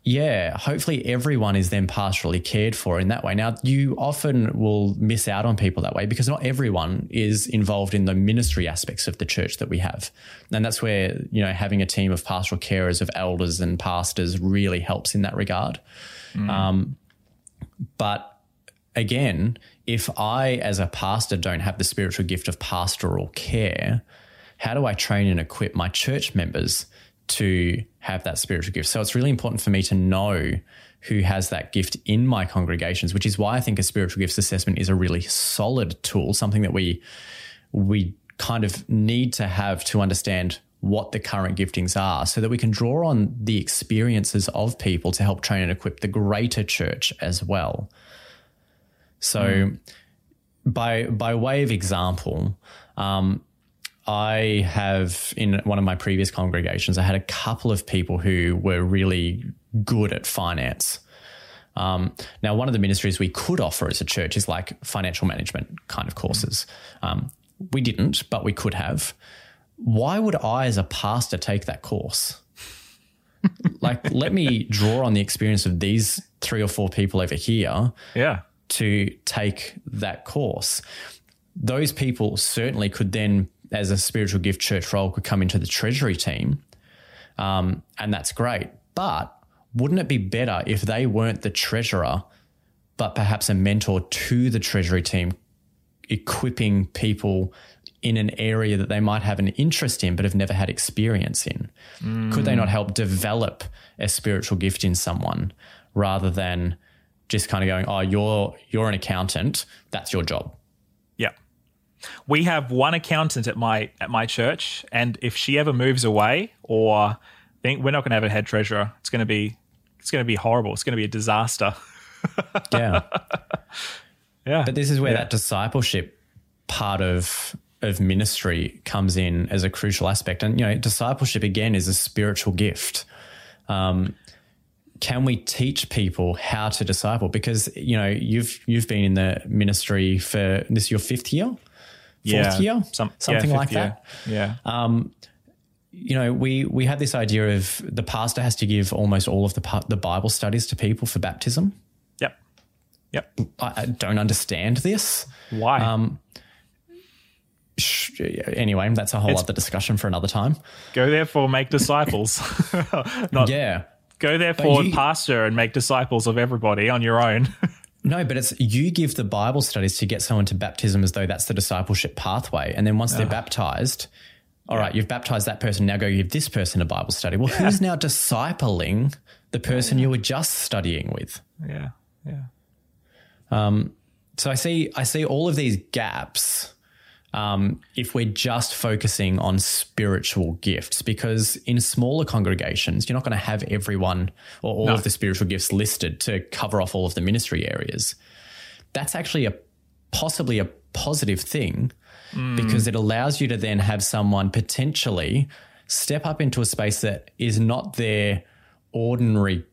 Yeah, hopefully everyone is then pastorally cared for in that way. Now, you often will miss out on people that way because not everyone is involved in the ministry aspects of the church that we have. And that's where, you know, having a team of pastoral carers, of elders and pastors really helps in that regard. Um, but again, if I, as a pastor, don't have the spiritual gift of pastoral care, how do I train and equip my church members to have that spiritual gift? So it's really important for me to know who has that gift in my congregations, which is why I think a spiritual gifts assessment is a really solid tool, something that we we kind of need to have to understand what the current giftings are so that we can draw on the experiences of people to help train and equip the greater church as well. So, by by way of example, um, I have in one of my previous congregations, I had a couple of people who were really good at finance. Um, now, one of the ministries we could offer as a church is like financial management kind of courses. Um, we didn't, but we could have. Why would I, as a pastor, take that course? like, let me draw on the experience of these three or four people over here Yeah. to take that course. Those people certainly could then, as a spiritual gift church role, could come into the treasury team, um, and that's great. But wouldn't it be better if they weren't the treasurer, but perhaps a mentor to the treasury team, equipping people in an area that they might have an interest in but have never had experience in? Could they not help develop a spiritual gift in someone rather than just kind of going, "Oh, you're you're an accountant, that's your job." We have one accountant at my at my church, and if she ever moves away, or think we're not going to have a head treasurer, it's going to be it's going to be horrible. It's going to be a disaster. Yeah. Yeah. But this is where Yeah. that discipleship part of of ministry comes in as a crucial aspect. And you know, discipleship again is a spiritual gift. Um, can we teach people how to disciple? Because you know, you've you've been in the ministry for this is your fifth year, fourth yeah. year, Some- something yeah, like year. that. Yeah. you know, we we have this idea of the pastor has to give almost all of the the Bible studies to people for baptism. Yep. Yep. I, I don't understand this. Why? Um, Anyway, that's a whole It's- other discussion for another time. go therefore make disciples. Not Yeah. go therefore you- pastor and make disciples of everybody on your own. No, but it's you give the Bible studies to get someone to baptism as though that's the discipleship pathway. And then once they're baptized, all right, you've baptized that person, now go give this person a Bible study. Well, who's now discipling the person you were just studying with? yeah. Yeah. Um, So I see I see all of these gaps um, if we're just focusing on spiritual gifts, because in smaller congregations, you're not going to have everyone or all No. of the spiritual gifts listed to cover off all of the ministry areas. That's actually a possibly a positive thing mm. because it allows you to then have someone potentially step up into a space that is not their ordinary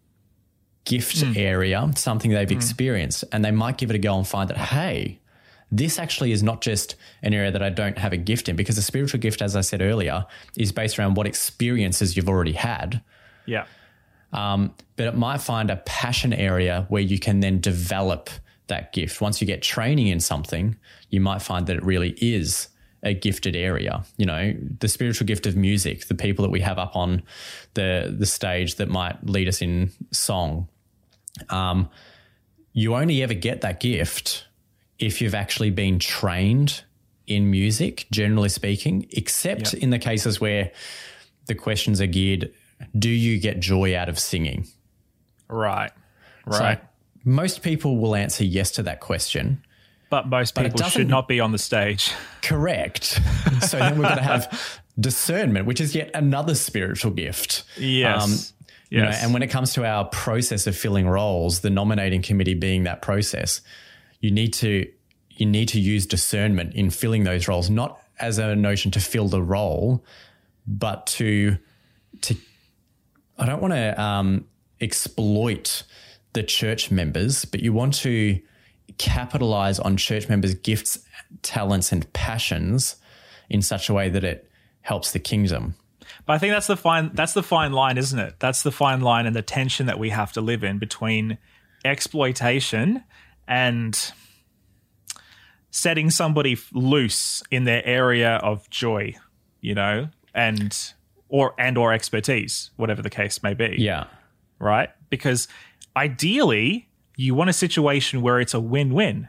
gift mm. area, something they've mm. experienced, and they might give it a go and find that, hey, this actually is not just an area that I don't have a gift in, because a spiritual gift, as I said earlier, is based around what experiences you've already had. Yeah. Um, but it might find a passion area where you can then develop that gift. Once you get training in something, you might find that it really is a gifted area. You know, the spiritual gift of music, the people that we have up on the the stage that might lead us in song. Um, you only ever get that gift if you've actually been trained in music, generally speaking, except in the cases where the questions are geared do you get joy out of singing? Right. So Right. most people will answer yes to that question. but most people should not be on the stage. Correct. so then we're going to have discernment, which is yet another spiritual gift. Yes. Um, You know, and when it comes to our process of filling roles, the nominating committee being that process, you need to you need to use discernment in filling those roles, not as a notion to fill the role, but to to I don't want to um, exploit the church members, but you want to capitalize on church members' gifts, talents, and passions in such a way that it helps the kingdom. But I think that's the fine that's the fine line, isn't it? That's the fine line and the tension that we have to live in between exploitation and setting somebody loose in their area of joy, you know, and or and or expertise, whatever the case may be. Yeah. Right? Because ideally, you want a situation where it's a win-win.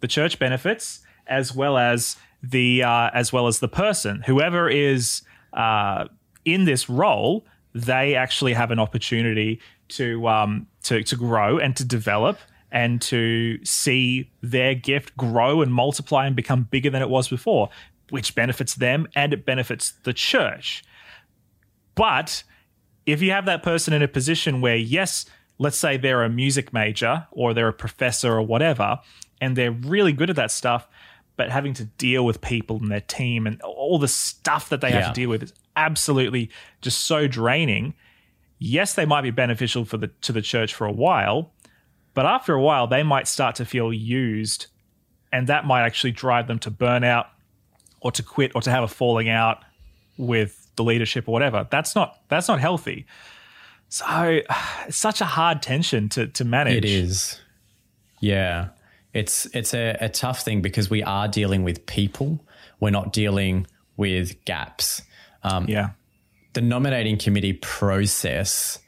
The church benefits as well as the uh, as well as the person, whoever is uh, in this role, they actually have an opportunity to um, to to grow and to develop and to see their gift grow and multiply and become bigger than it was before, which benefits them and it benefits the church. But if you have that person in a position where, yes, let's say they're a music major or they're a professor or whatever, and they're really good at that stuff, but having to deal with people and their team and all the stuff that they have to deal with is absolutely just so draining. Yes, they might be beneficial for the to the church for a while, but after a while they might start to feel used and that might actually drive them to burnout or to quit or to have a falling out with the leadership or whatever. That's not that's not healthy. So it's such a hard tension to to manage. It is. Yeah. It's it's a, a tough thing because we are dealing with people. We're not dealing with gaps. Um, Yeah. the nominating committee process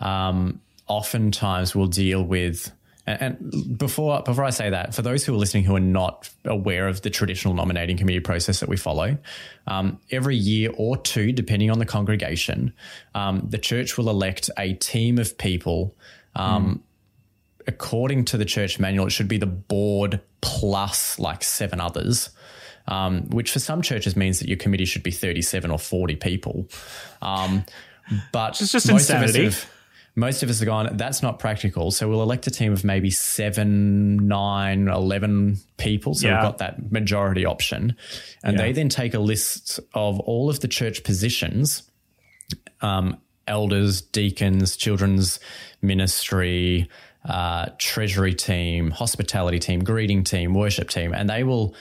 um, oftentimes will deal with and, before before I say that, for those who are listening who are not aware of the traditional nominating committee process that we follow, um, every year or two, depending on the congregation, um, the church will elect a team of people. Um, According to the church manual, it should be the board plus like seven others um, which for some churches means that your committee should be 37 or 40 people. Um, but It's just most insanity. Of us have, most of us have gone, that's not practical. So we'll elect a team of maybe seven, nine, 11 people. So Yeah. we've got that majority option. And Yeah. they then take a list of all of the church positions um, elders, deacons, children's ministry, uh, treasury team, hospitality team, greeting team, worship team, and they will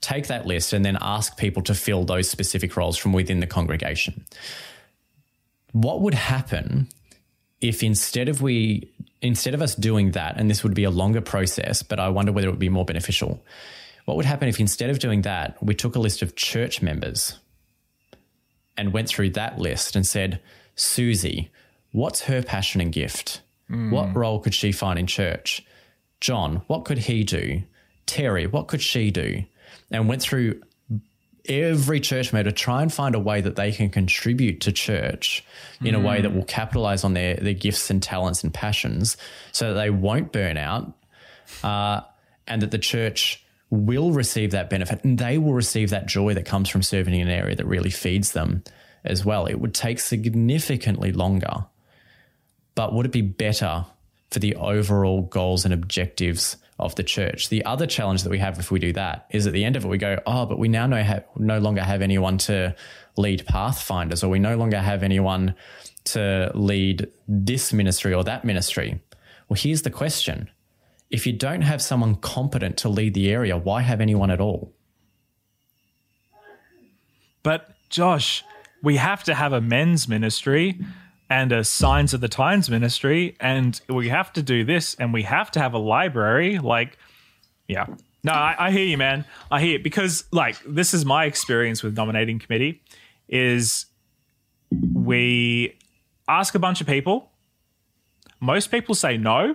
take that list and then ask people to fill those specific roles from within the congregation. What would happen if instead of we instead of us doing that, and this would be a longer process, but I wonder whether it would be more beneficial. What would happen if instead of doing that, we took a list of church members and went through that list and said, Susie, what's her passion and gift? Hmm. What role could she find in church? John, what could he do? Terry, what could she do? And went through every church member to try and find a way that they can contribute to church in a way that will capitalize on their, their gifts and talents and passions so that they won't burn out uh, and that the church will receive that benefit and they will receive that joy that comes from serving in an area that really feeds them as well. It would take significantly longer, but would it be better for the overall goals and objectives of the church? The other challenge that we have if we do that is at the end of it, we go, oh, but we now no, have, no longer have anyone to lead pathfinders or we no longer have anyone to lead this ministry or that ministry. Well, here's the question if you don't have someone competent to lead the area, why have anyone at all? But Josh, we have to have a men's ministry and a signs of the times ministry, and we have to do this, and we have to have a library. Like, yeah. No, I, I hear you, man. I hear it because, like, this is my experience with nominating committee. Is we ask a bunch of people. Most people say no.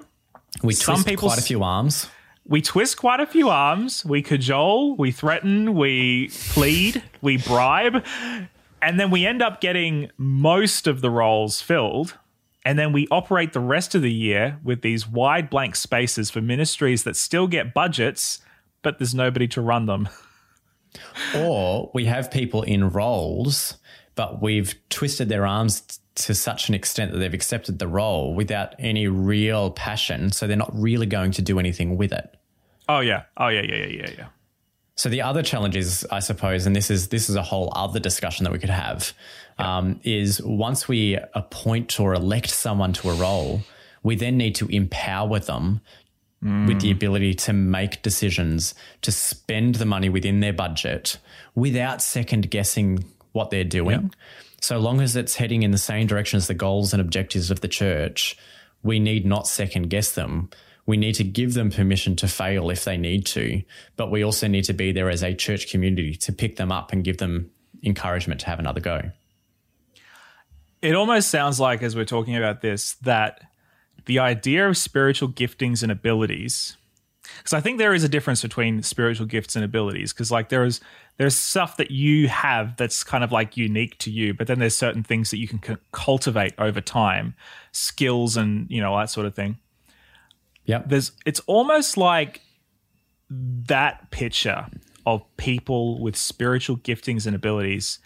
We Some twist people quite a few arms. we twist quite a few arms. We cajole, we threaten, we plead, we bribe, and then we end up getting most of the roles filled. And then we operate the rest of the year with these wide blank spaces for ministries that still get budgets, but there's nobody to run them. Or we have people in roles, but we've twisted their arms t- to such an extent that they've accepted the role without any real passion. So they're not really going to do anything with it. Oh yeah. Oh yeah. Yeah. Yeah. Yeah. Yeah. So the other challenge is, I suppose, and this is this is a whole other discussion that we could have, um, is once we appoint or elect someone to a role, we then need to empower them with the ability to make decisions, to spend the money within their budget without second guessing what they're doing. So long as it's heading in the same direction as the goals and objectives of the church, we need not second guess them. We need to give them permission to fail if they need to, but we also need to be there as a church community to pick them up and give them encouragement to have another go. It almost sounds like, as we're talking about this, that the idea of spiritual giftings and abilities, because I think there is a difference between spiritual gifts and abilities, because like there is there's stuff that you have that's kind of like unique to you, but then there's certain things that you can c- cultivate over time, skills and you know that sort of thing. Yep. there's it's almost like that picture of people with spiritual giftings and abilities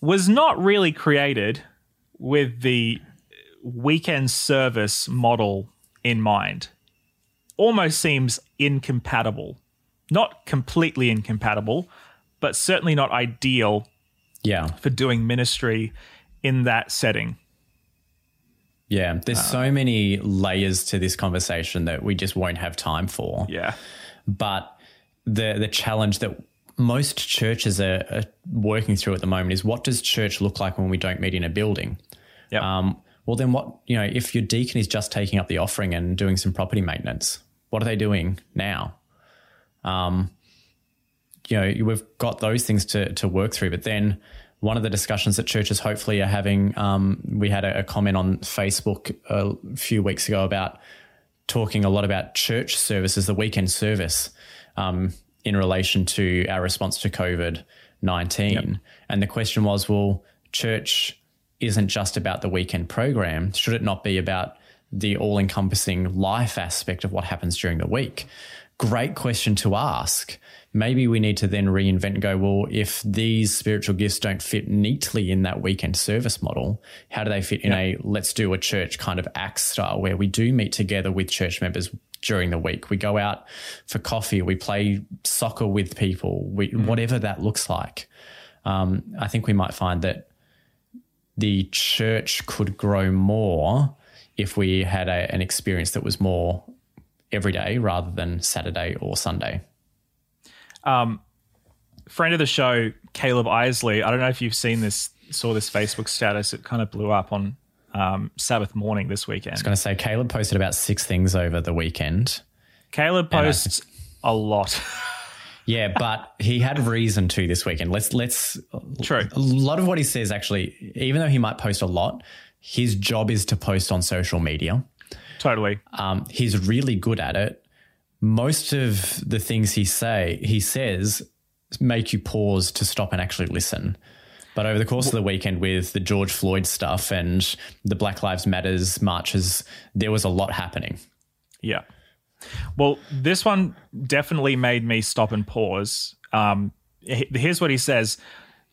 was not really created with the weekend service model in mind almost seems incompatible not completely incompatible but certainly not ideal Yeah. for doing ministry in that setting Yeah. There's so many layers to this conversation that we just won't have time for. yeah But the the challenge that most churches are, are working through at the moment is what does church look like when we don't meet in a building? yeah Um, well, then what, you know, if your deacon is just taking up the offering and doing some property maintenance, what are they doing now? Um, you know, we've got those things to, to work through. But then one of the discussions that churches hopefully are having, um, we had a, a comment on Facebook a few weeks ago about talking a lot about church services, the weekend service, um, in relation to our response to COVID 19. And the question was, well, church isn't just about the weekend program. Should it not be about the all encompassing life aspect of what happens during the week? Great question to ask. Maybe we need to then reinvent and go, well, if these spiritual gifts don't fit neatly in that weekend service model, how do they fit in a let's do a church kind of act style where we do meet together with church members during the week? We go out for coffee, we play soccer with people, we, whatever that looks like. Um, I think we might find that the church could grow more if we had a, an experience that was more every day rather than Saturday or Sunday. friend of the show, Caleb Isley. I don't know if you've seen this, saw this Facebook status. It kind of blew up on um, Sabbath morning this weekend. I was going to say Caleb posted about six things over the weekend. Caleb posts a lot. Yeah, but he had reason to this weekend. Let's let's True. a lot of what he says actually, even though he might post a lot, his job is to post on social media. Totally. Um, he's really good at it. Most of the things he say he says make you pause to stop and actually listen. But over the course of the weekend, with the George Floyd stuff and the Black Lives Matters marches, there was a lot happening. Yeah. Well, this one definitely made me stop and pause. Um, here's what he says.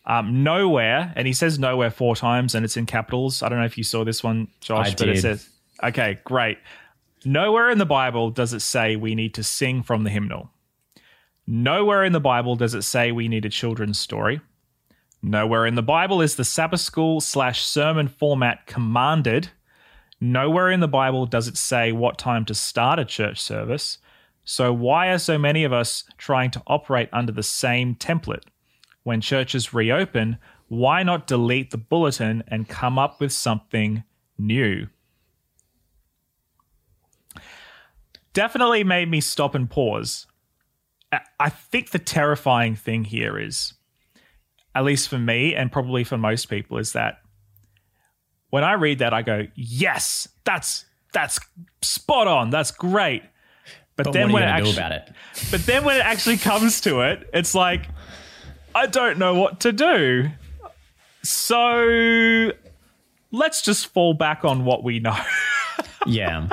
Um, nowhere, and he says nowhere four times, and it's in capitals. I don't know if you saw this one, Josh, I but it says, okay, great. Nowhere in the Bible does it say we need to sing from the hymnal. Nowhere in the Bible does it say we need a children's story. Nowhere in the Bible is the Sabbath school slash sermon format commanded. Nowhere in the Bible does it say what time to start a church service. So, why are so many of us trying to operate under the same template? When churches reopen, why not delete the bulletin and come up with something new? Definitely made me stop and pause. I- think the terrifying thing here is, at least for me and probably for most people, is that when I read that, I go, "Yes, that's that's spot on. That's great." But, But then when it actually, do about it? but then when it actually comes to it, it's like I don't know what to do. So let's just fall back on what we know. Yeah.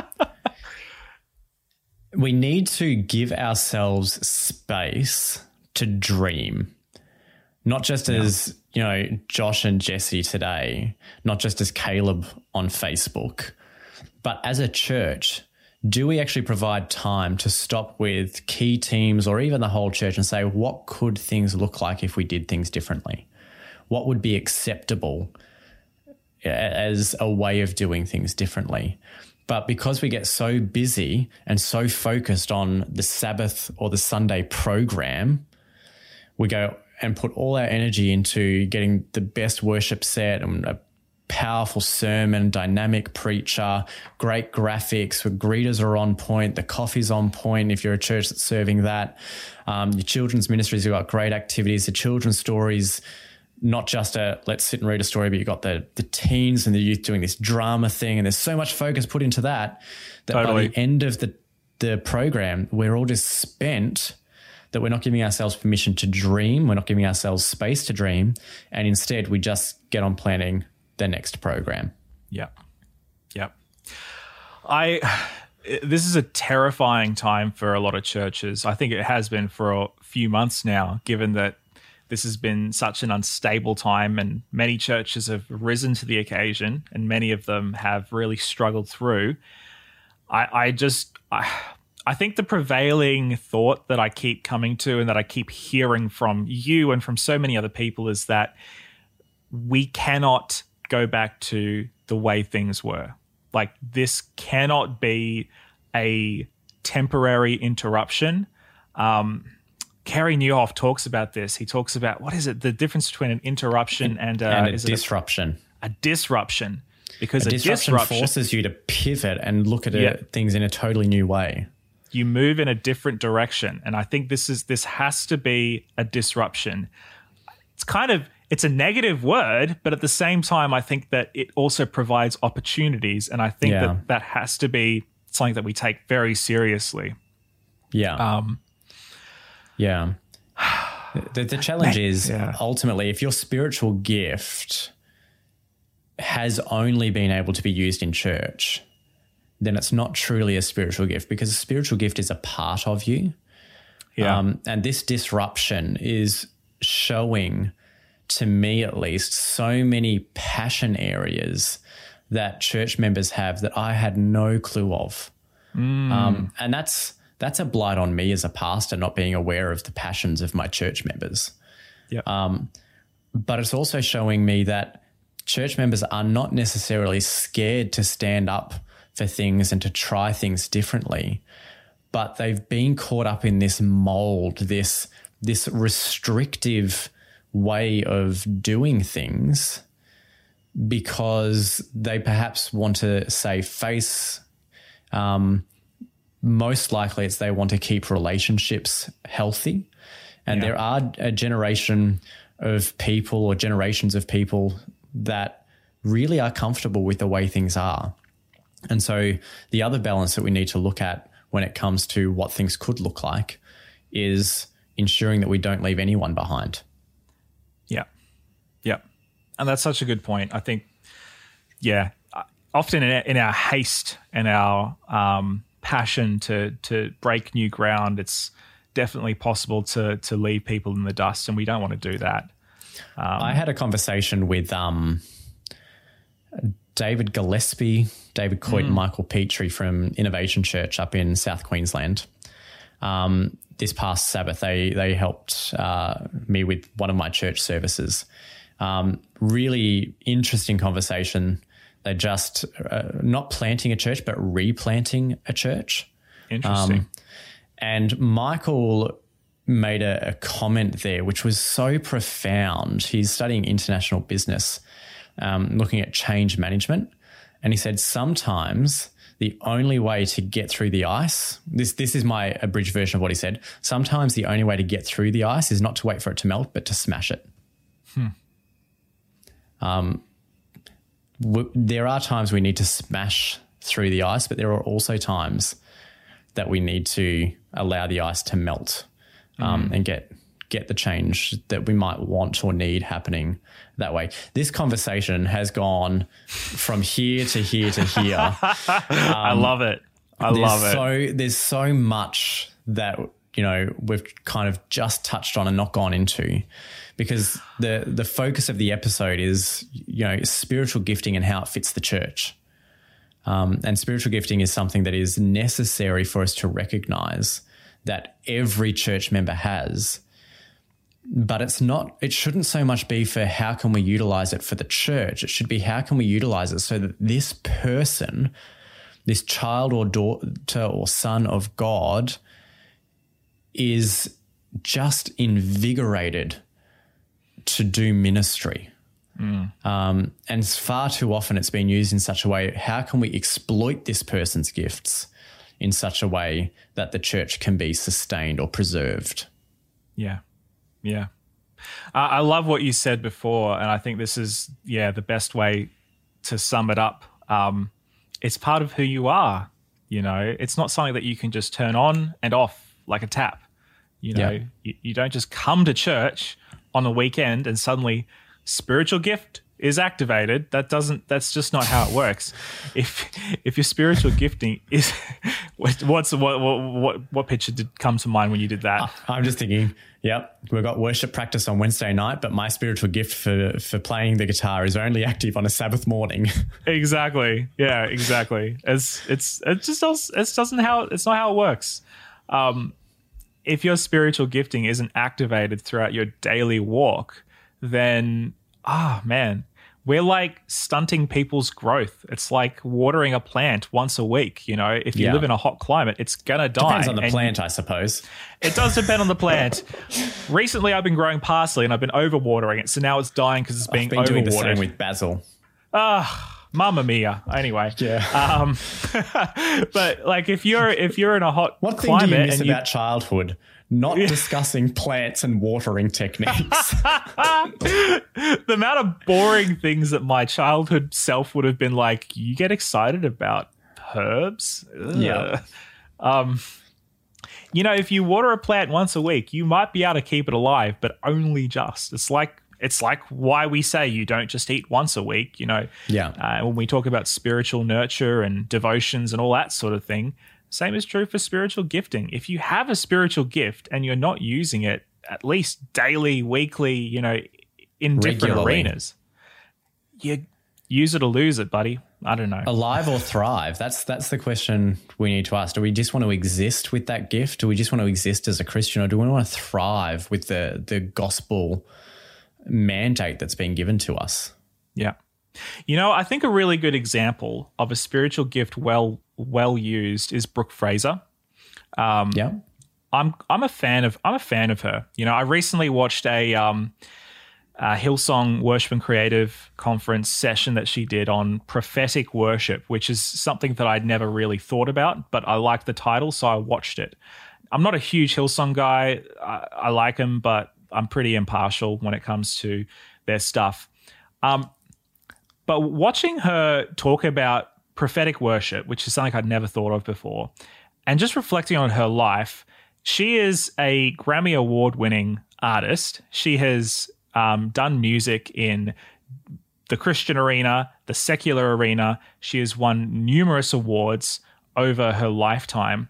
We need to give ourselves space to dream. Not just as, you know, Josh and Jesse today, not just as Caleb on Facebook, but as a church do we actually provide time to stop with key teams or even the whole church and say, what could things look like if we did things differently? What would be acceptable as a way of doing things differently? But because we get so busy and so focused on the Sabbath or the Sunday program, we go and put all our energy into getting the best worship set and a powerful sermon, dynamic preacher, great graphics. The greeters are on point. The coffee's on point. If you're a church that's serving that, um, your children's ministries have got great activities. The children's stories, not just a let's sit and read a story, but you've got the the teens and the youth doing this drama thing, and there's so much focus put into that that totally. by the end of the the program, we're all just spent that we're not giving ourselves permission to dream. We're not giving ourselves space to dream. And instead, we just get on planning the next program. Yep. Yep. I this is a terrifying time for a lot of churches. I think it has been for a few months now, given that this has been such an unstable time and many churches have risen to the occasion and many of them have really struggled through. I, I just I, I think the prevailing thought that I keep coming to and that I keep hearing from you and from so many other people is that we cannot go back to the way things were. Like this cannot be a temporary interruption. Um, Carey Nieuwhof talks about this. He talks about what is it? The difference between an interruption and, uh, and a disruption. A, a, disruption, because a, a disruption, disruption, forces you to pivot and look at yeah. things in a totally new way. You move in a different direction, and I think this is this has to be a disruption. It's kind of it's a negative word, but at the same time, I think that it also provides opportunities. And I think yeah. that that has to be something that we take very seriously. Yeah. Um, yeah. The, the challenge is yeah. ultimately if your spiritual gift has only been able to be used in church, then it's not truly a spiritual gift because a spiritual gift is a part of you. Yeah. Um, and this disruption is showing to me at least, so many passion areas that church members have that I had no clue of. Mm. Um, and that's that's a blight on me as a pastor, not being aware of the passions of my church members. Yeah. Um, but it's also showing me that church members are not necessarily scared to stand up for things and to try things differently, but they've been caught up in this mold, this this restrictive way of doing things because they perhaps want to say face um, most likely it's they want to keep relationships healthy and yeah. there are a generation of people or generations of people that really are comfortable with the way things are and so the other balance that we need to look at when it comes to what things could look like is ensuring that we don't leave anyone behind yeah. Yeah. And that's such a good point. I think, yeah, often in our, in our haste and our um, passion to to break new ground, it's definitely possible to to leave people in the dust, and we don't want to do that. Um, I had a conversation with um, David Gillespie, David Coit, mm. and Michael Petrie from Innovation Church up in South Queensland. Um, this past Sabbath, they they helped uh, me with one of my church services. Um, really interesting conversation. They're just uh, not planting a church, but replanting a church. Interesting. Um, and Michael made a, a, comment there, which was so profound. He's studying international business, um, looking at change management. And he said sometimes the only way to get through the ice, this, this is my abridged version of what he said. Sometimes the only way to get through the ice is not to wait for it to melt, but to smash it. Hmm. Um, w- there are times we need to smash through the ice, but there are also times that we need to allow the ice to melt um, mm. and get get the change that we might want or need happening that way. This conversation has gone from here to here to here. Um, I love it. I love it. So there's so much that you know we've kind of just touched on and not gone into because the the focus of the episode is you know spiritual gifting and how it fits the church. Um, and spiritual gifting is something that is necessary for us to recognize that every church member has. But it's not, it shouldn't so much be for how can we utilize it for the church. It should be how can we utilize it so that this person, this child or daughter or son of God, is just invigorated to do ministry. Mm. Um, and far too often it's been used in such a way how can we exploit this person's gifts in such a way that the church can be sustained or preserved? Yeah. Yeah. Uh, I love what you said before. And I think this is, yeah, the best way to sum it up. Um, it's part of who you are. You know, it's not something that you can just turn on and off like a tap. You know, yeah. you, you don't just come to church on a weekend and suddenly spiritual gift is activated that doesn't that's just not how it works. If if your spiritual gifting is what's what what what picture did come to mind when you did that? I'm just thinking yep we've got worship practice on wednesday night but my spiritual gift for for playing the guitar is only active on a sabbath morning. Exactly. Yeah exactly. It's it's it just does it doesn't how it's not how it works. Um if your spiritual gifting isn't activated throughout your daily walk then ah oh, man we're like stunting people's growth. It's like watering a plant once a week. You know, if you yeah. live in a hot climate, it's gonna die. Depends on the plant, I suppose. It does depend on the plant. Recently, I've been growing parsley and I've been overwatering it, so now it's dying because it's being I've been doing the same with basil. Ah, Mamma mia. Anyway, yeah. Um, but like if you're if you're in a hot what thing do you miss about you, childhood? not discussing plants and watering techniques. the amount of boring things that my childhood self would have been like, you get excited about herbs? Ugh. Yeah. Um, you know, if you water a plant once a week, you might be able to keep it alive, but only just. It's like it's like why we say you don't just eat once a week. You know, yeah. Uh, when we talk about spiritual nurture and devotions and all that sort of thing, same is true for spiritual gifting. If you have a spiritual gift and you're not using it at least daily, weekly, you know, in different Regularly. arenas, you use it or lose it, buddy. I don't know. Alive or thrive? That's that's the question we need to ask. Do we just want to exist with that gift? Do we just want to exist as a Christian, or do we want to thrive with the the gospel mandate that's been given to us? Yeah. You know, I think a really good example of a spiritual gift well well used is Brooke Fraser. Um, yeah, I'm I'm a fan of I'm a fan of her. You know, I recently watched a, um, a Hillsong Worship and Creative Conference session that she did on prophetic worship, which is something that I'd never really thought about, but I liked the title, so I watched it. I'm not a huge Hillsong guy. I, I like him, but I'm pretty impartial when it comes to their stuff. Um, but watching her talk about prophetic worship, which is something I'd never thought of before, and just reflecting on her life, she is a Grammy Award winning artist. She has um, done music in the Christian arena, the secular arena. She has won numerous awards over her lifetime.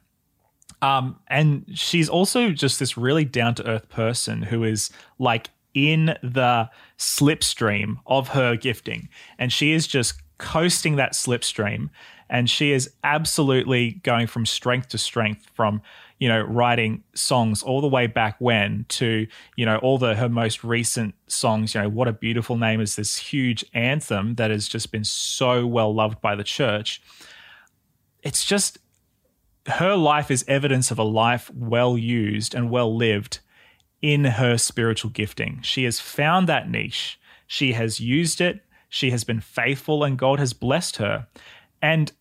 Um, and she's also just this really down to earth person who is like in the slipstream of her gifting. And she is just coasting that slipstream. And she is absolutely going from strength to strength from, you know, writing songs all the way back when to, you know, all the her most recent songs. You know, What a Beautiful Name is this huge anthem that has just been so well loved by the church. It's just her life is evidence of a life well used and well lived in her spiritual gifting. She has found that niche, she has used it, she has been faithful, and God has blessed her. And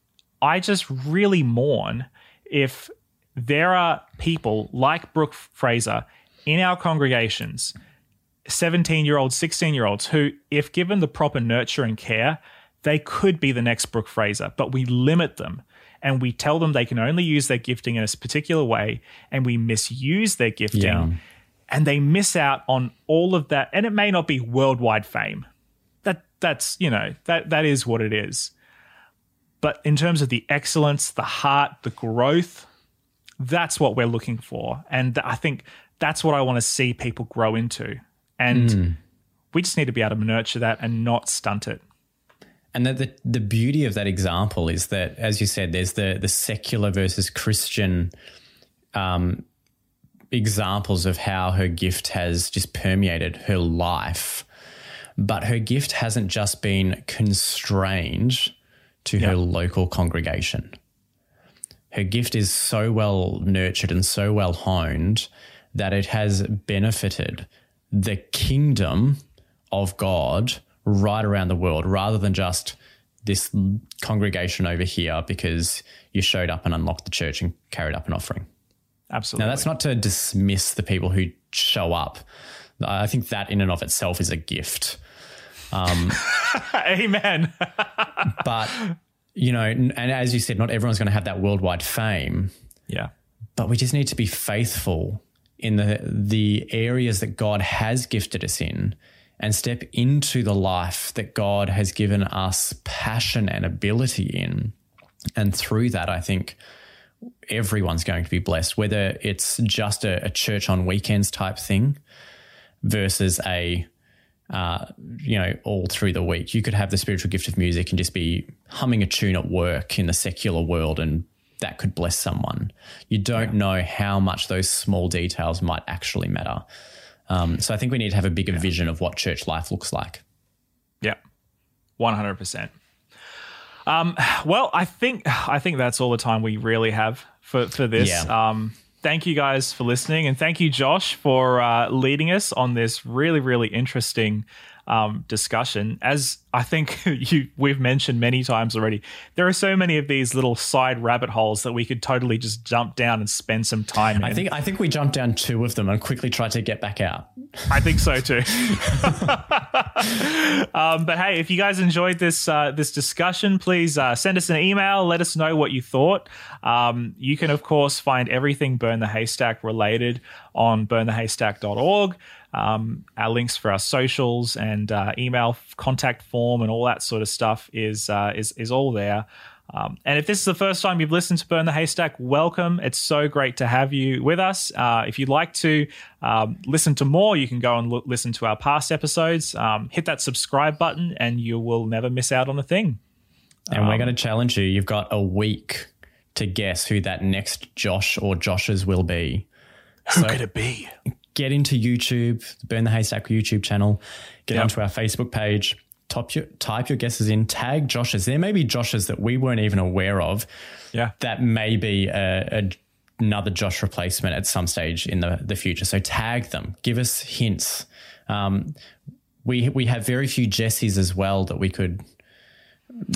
I just really mourn if there are people like Brooke Fraser in our congregations, 17 year olds, 16 year olds, who, if given the proper nurture and care, they could be the next Brooke Fraser, but we limit them and we tell them they can only use their gifting in a particular way and we misuse their gifting. Yeah and they miss out on all of that. And it may not be worldwide fame. That that's you know that that is what it is. But in terms of the excellence, the heart, the growth, that's what we're looking for, and I think that's what I want to see people grow into. And mm. we just need to be able to nurture that and not stunt it. And the, the the beauty of that example is that, as you said, there's the the secular versus Christian um, examples of how her gift has just permeated her life. But her gift hasn't just been constrained to her local congregation. Her gift is so well nurtured and so well honed that it has benefited the kingdom of God right around the world rather than just this congregation over here because you showed up and unlocked the church and carried up an offering. Absolutely. Now, that's not to dismiss the people who show up. I think that in and of itself is a gift. Um, Amen. but, you know, and as you said, not everyone's going to have that worldwide fame, yeah. but we just need to be faithful in the, the areas that God has gifted us in and step into the life that God has given us passion and ability in. And through that, I think everyone's going to be blessed, whether it's just a, a church on weekends type thing versus a uh, you know, all through the week. You could have the spiritual gift of music and just be humming a tune at work in the secular world, and that could bless someone. You don't yeah. know how much those small details might actually matter. Um, so I think we need to have a bigger yeah. vision of what church life looks like. Yeah, one hundred percent. Um, well, I think I think that's all the time we really have for for this. Yeah. Um, thank you guys for listening, and thank you, Josh, for uh, leading us on this really really interesting um, discussion. As I think you we've mentioned many times already, there are so many of these little side rabbit holes that we could totally just jump down and spend some time in. I think I think we jumped down two of them and quickly tried to get back out. I think so too. um, but hey, if you guys enjoyed this uh, this discussion, please uh, send us an email. Let us know what you thought. Um, you can of course find everything Burn the Haystack related on burnthehaystack.org um, our links for our socials and uh, email contact form and all that sort of stuff is uh, is is all there. Um, and if this is the first time you've listened to Burn the Haystack, welcome. It's so great to have you with us. Uh, if you'd like to um, listen to more, you can go and look, listen to our past episodes. Um, hit that subscribe button, and you will never miss out on a thing. And we're um, going to challenge you. You've got a week to guess who that next Josh or Joshes will be. Who so could it be? Get into YouTube, Burn the Haystack YouTube channel, get yep. onto our Facebook page, top your, type your guesses in, tag Josh's. There may be Josh's that we weren't even aware of. Yeah. That may be a, a, another Josh replacement at some stage in the, the future. So tag them, give us hints. Um, we we have very few Jessies as well that we could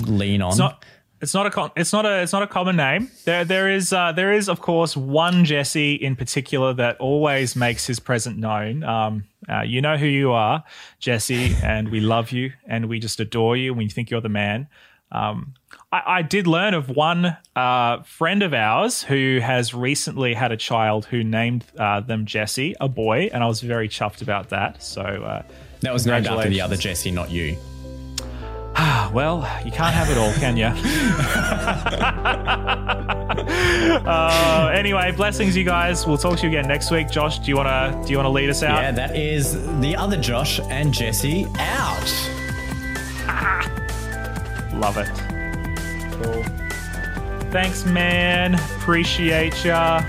lean on. It's not, it's not a con- it's not a it's not a common name. There there is uh, there is of course one Jesse in particular that always makes his presence known. Um, uh, you know who you are, Jesse, and we love you and we just adore you. and We think you're the man. Um, I, I, did learn of one uh, friend of ours who has recently had a child who named uh, them Jesse, a boy, and I was very chuffed about that. So uh, that was named after the other Jesse, not you. well, you can't have it all, can you? uh, anyway, blessings, you guys. We'll talk to you again next week. Josh, do you wanna do you wanna lead us out? Yeah, that is the other Josh and Jesse out. Love it. Cool. Thanks, man. Appreciate ya.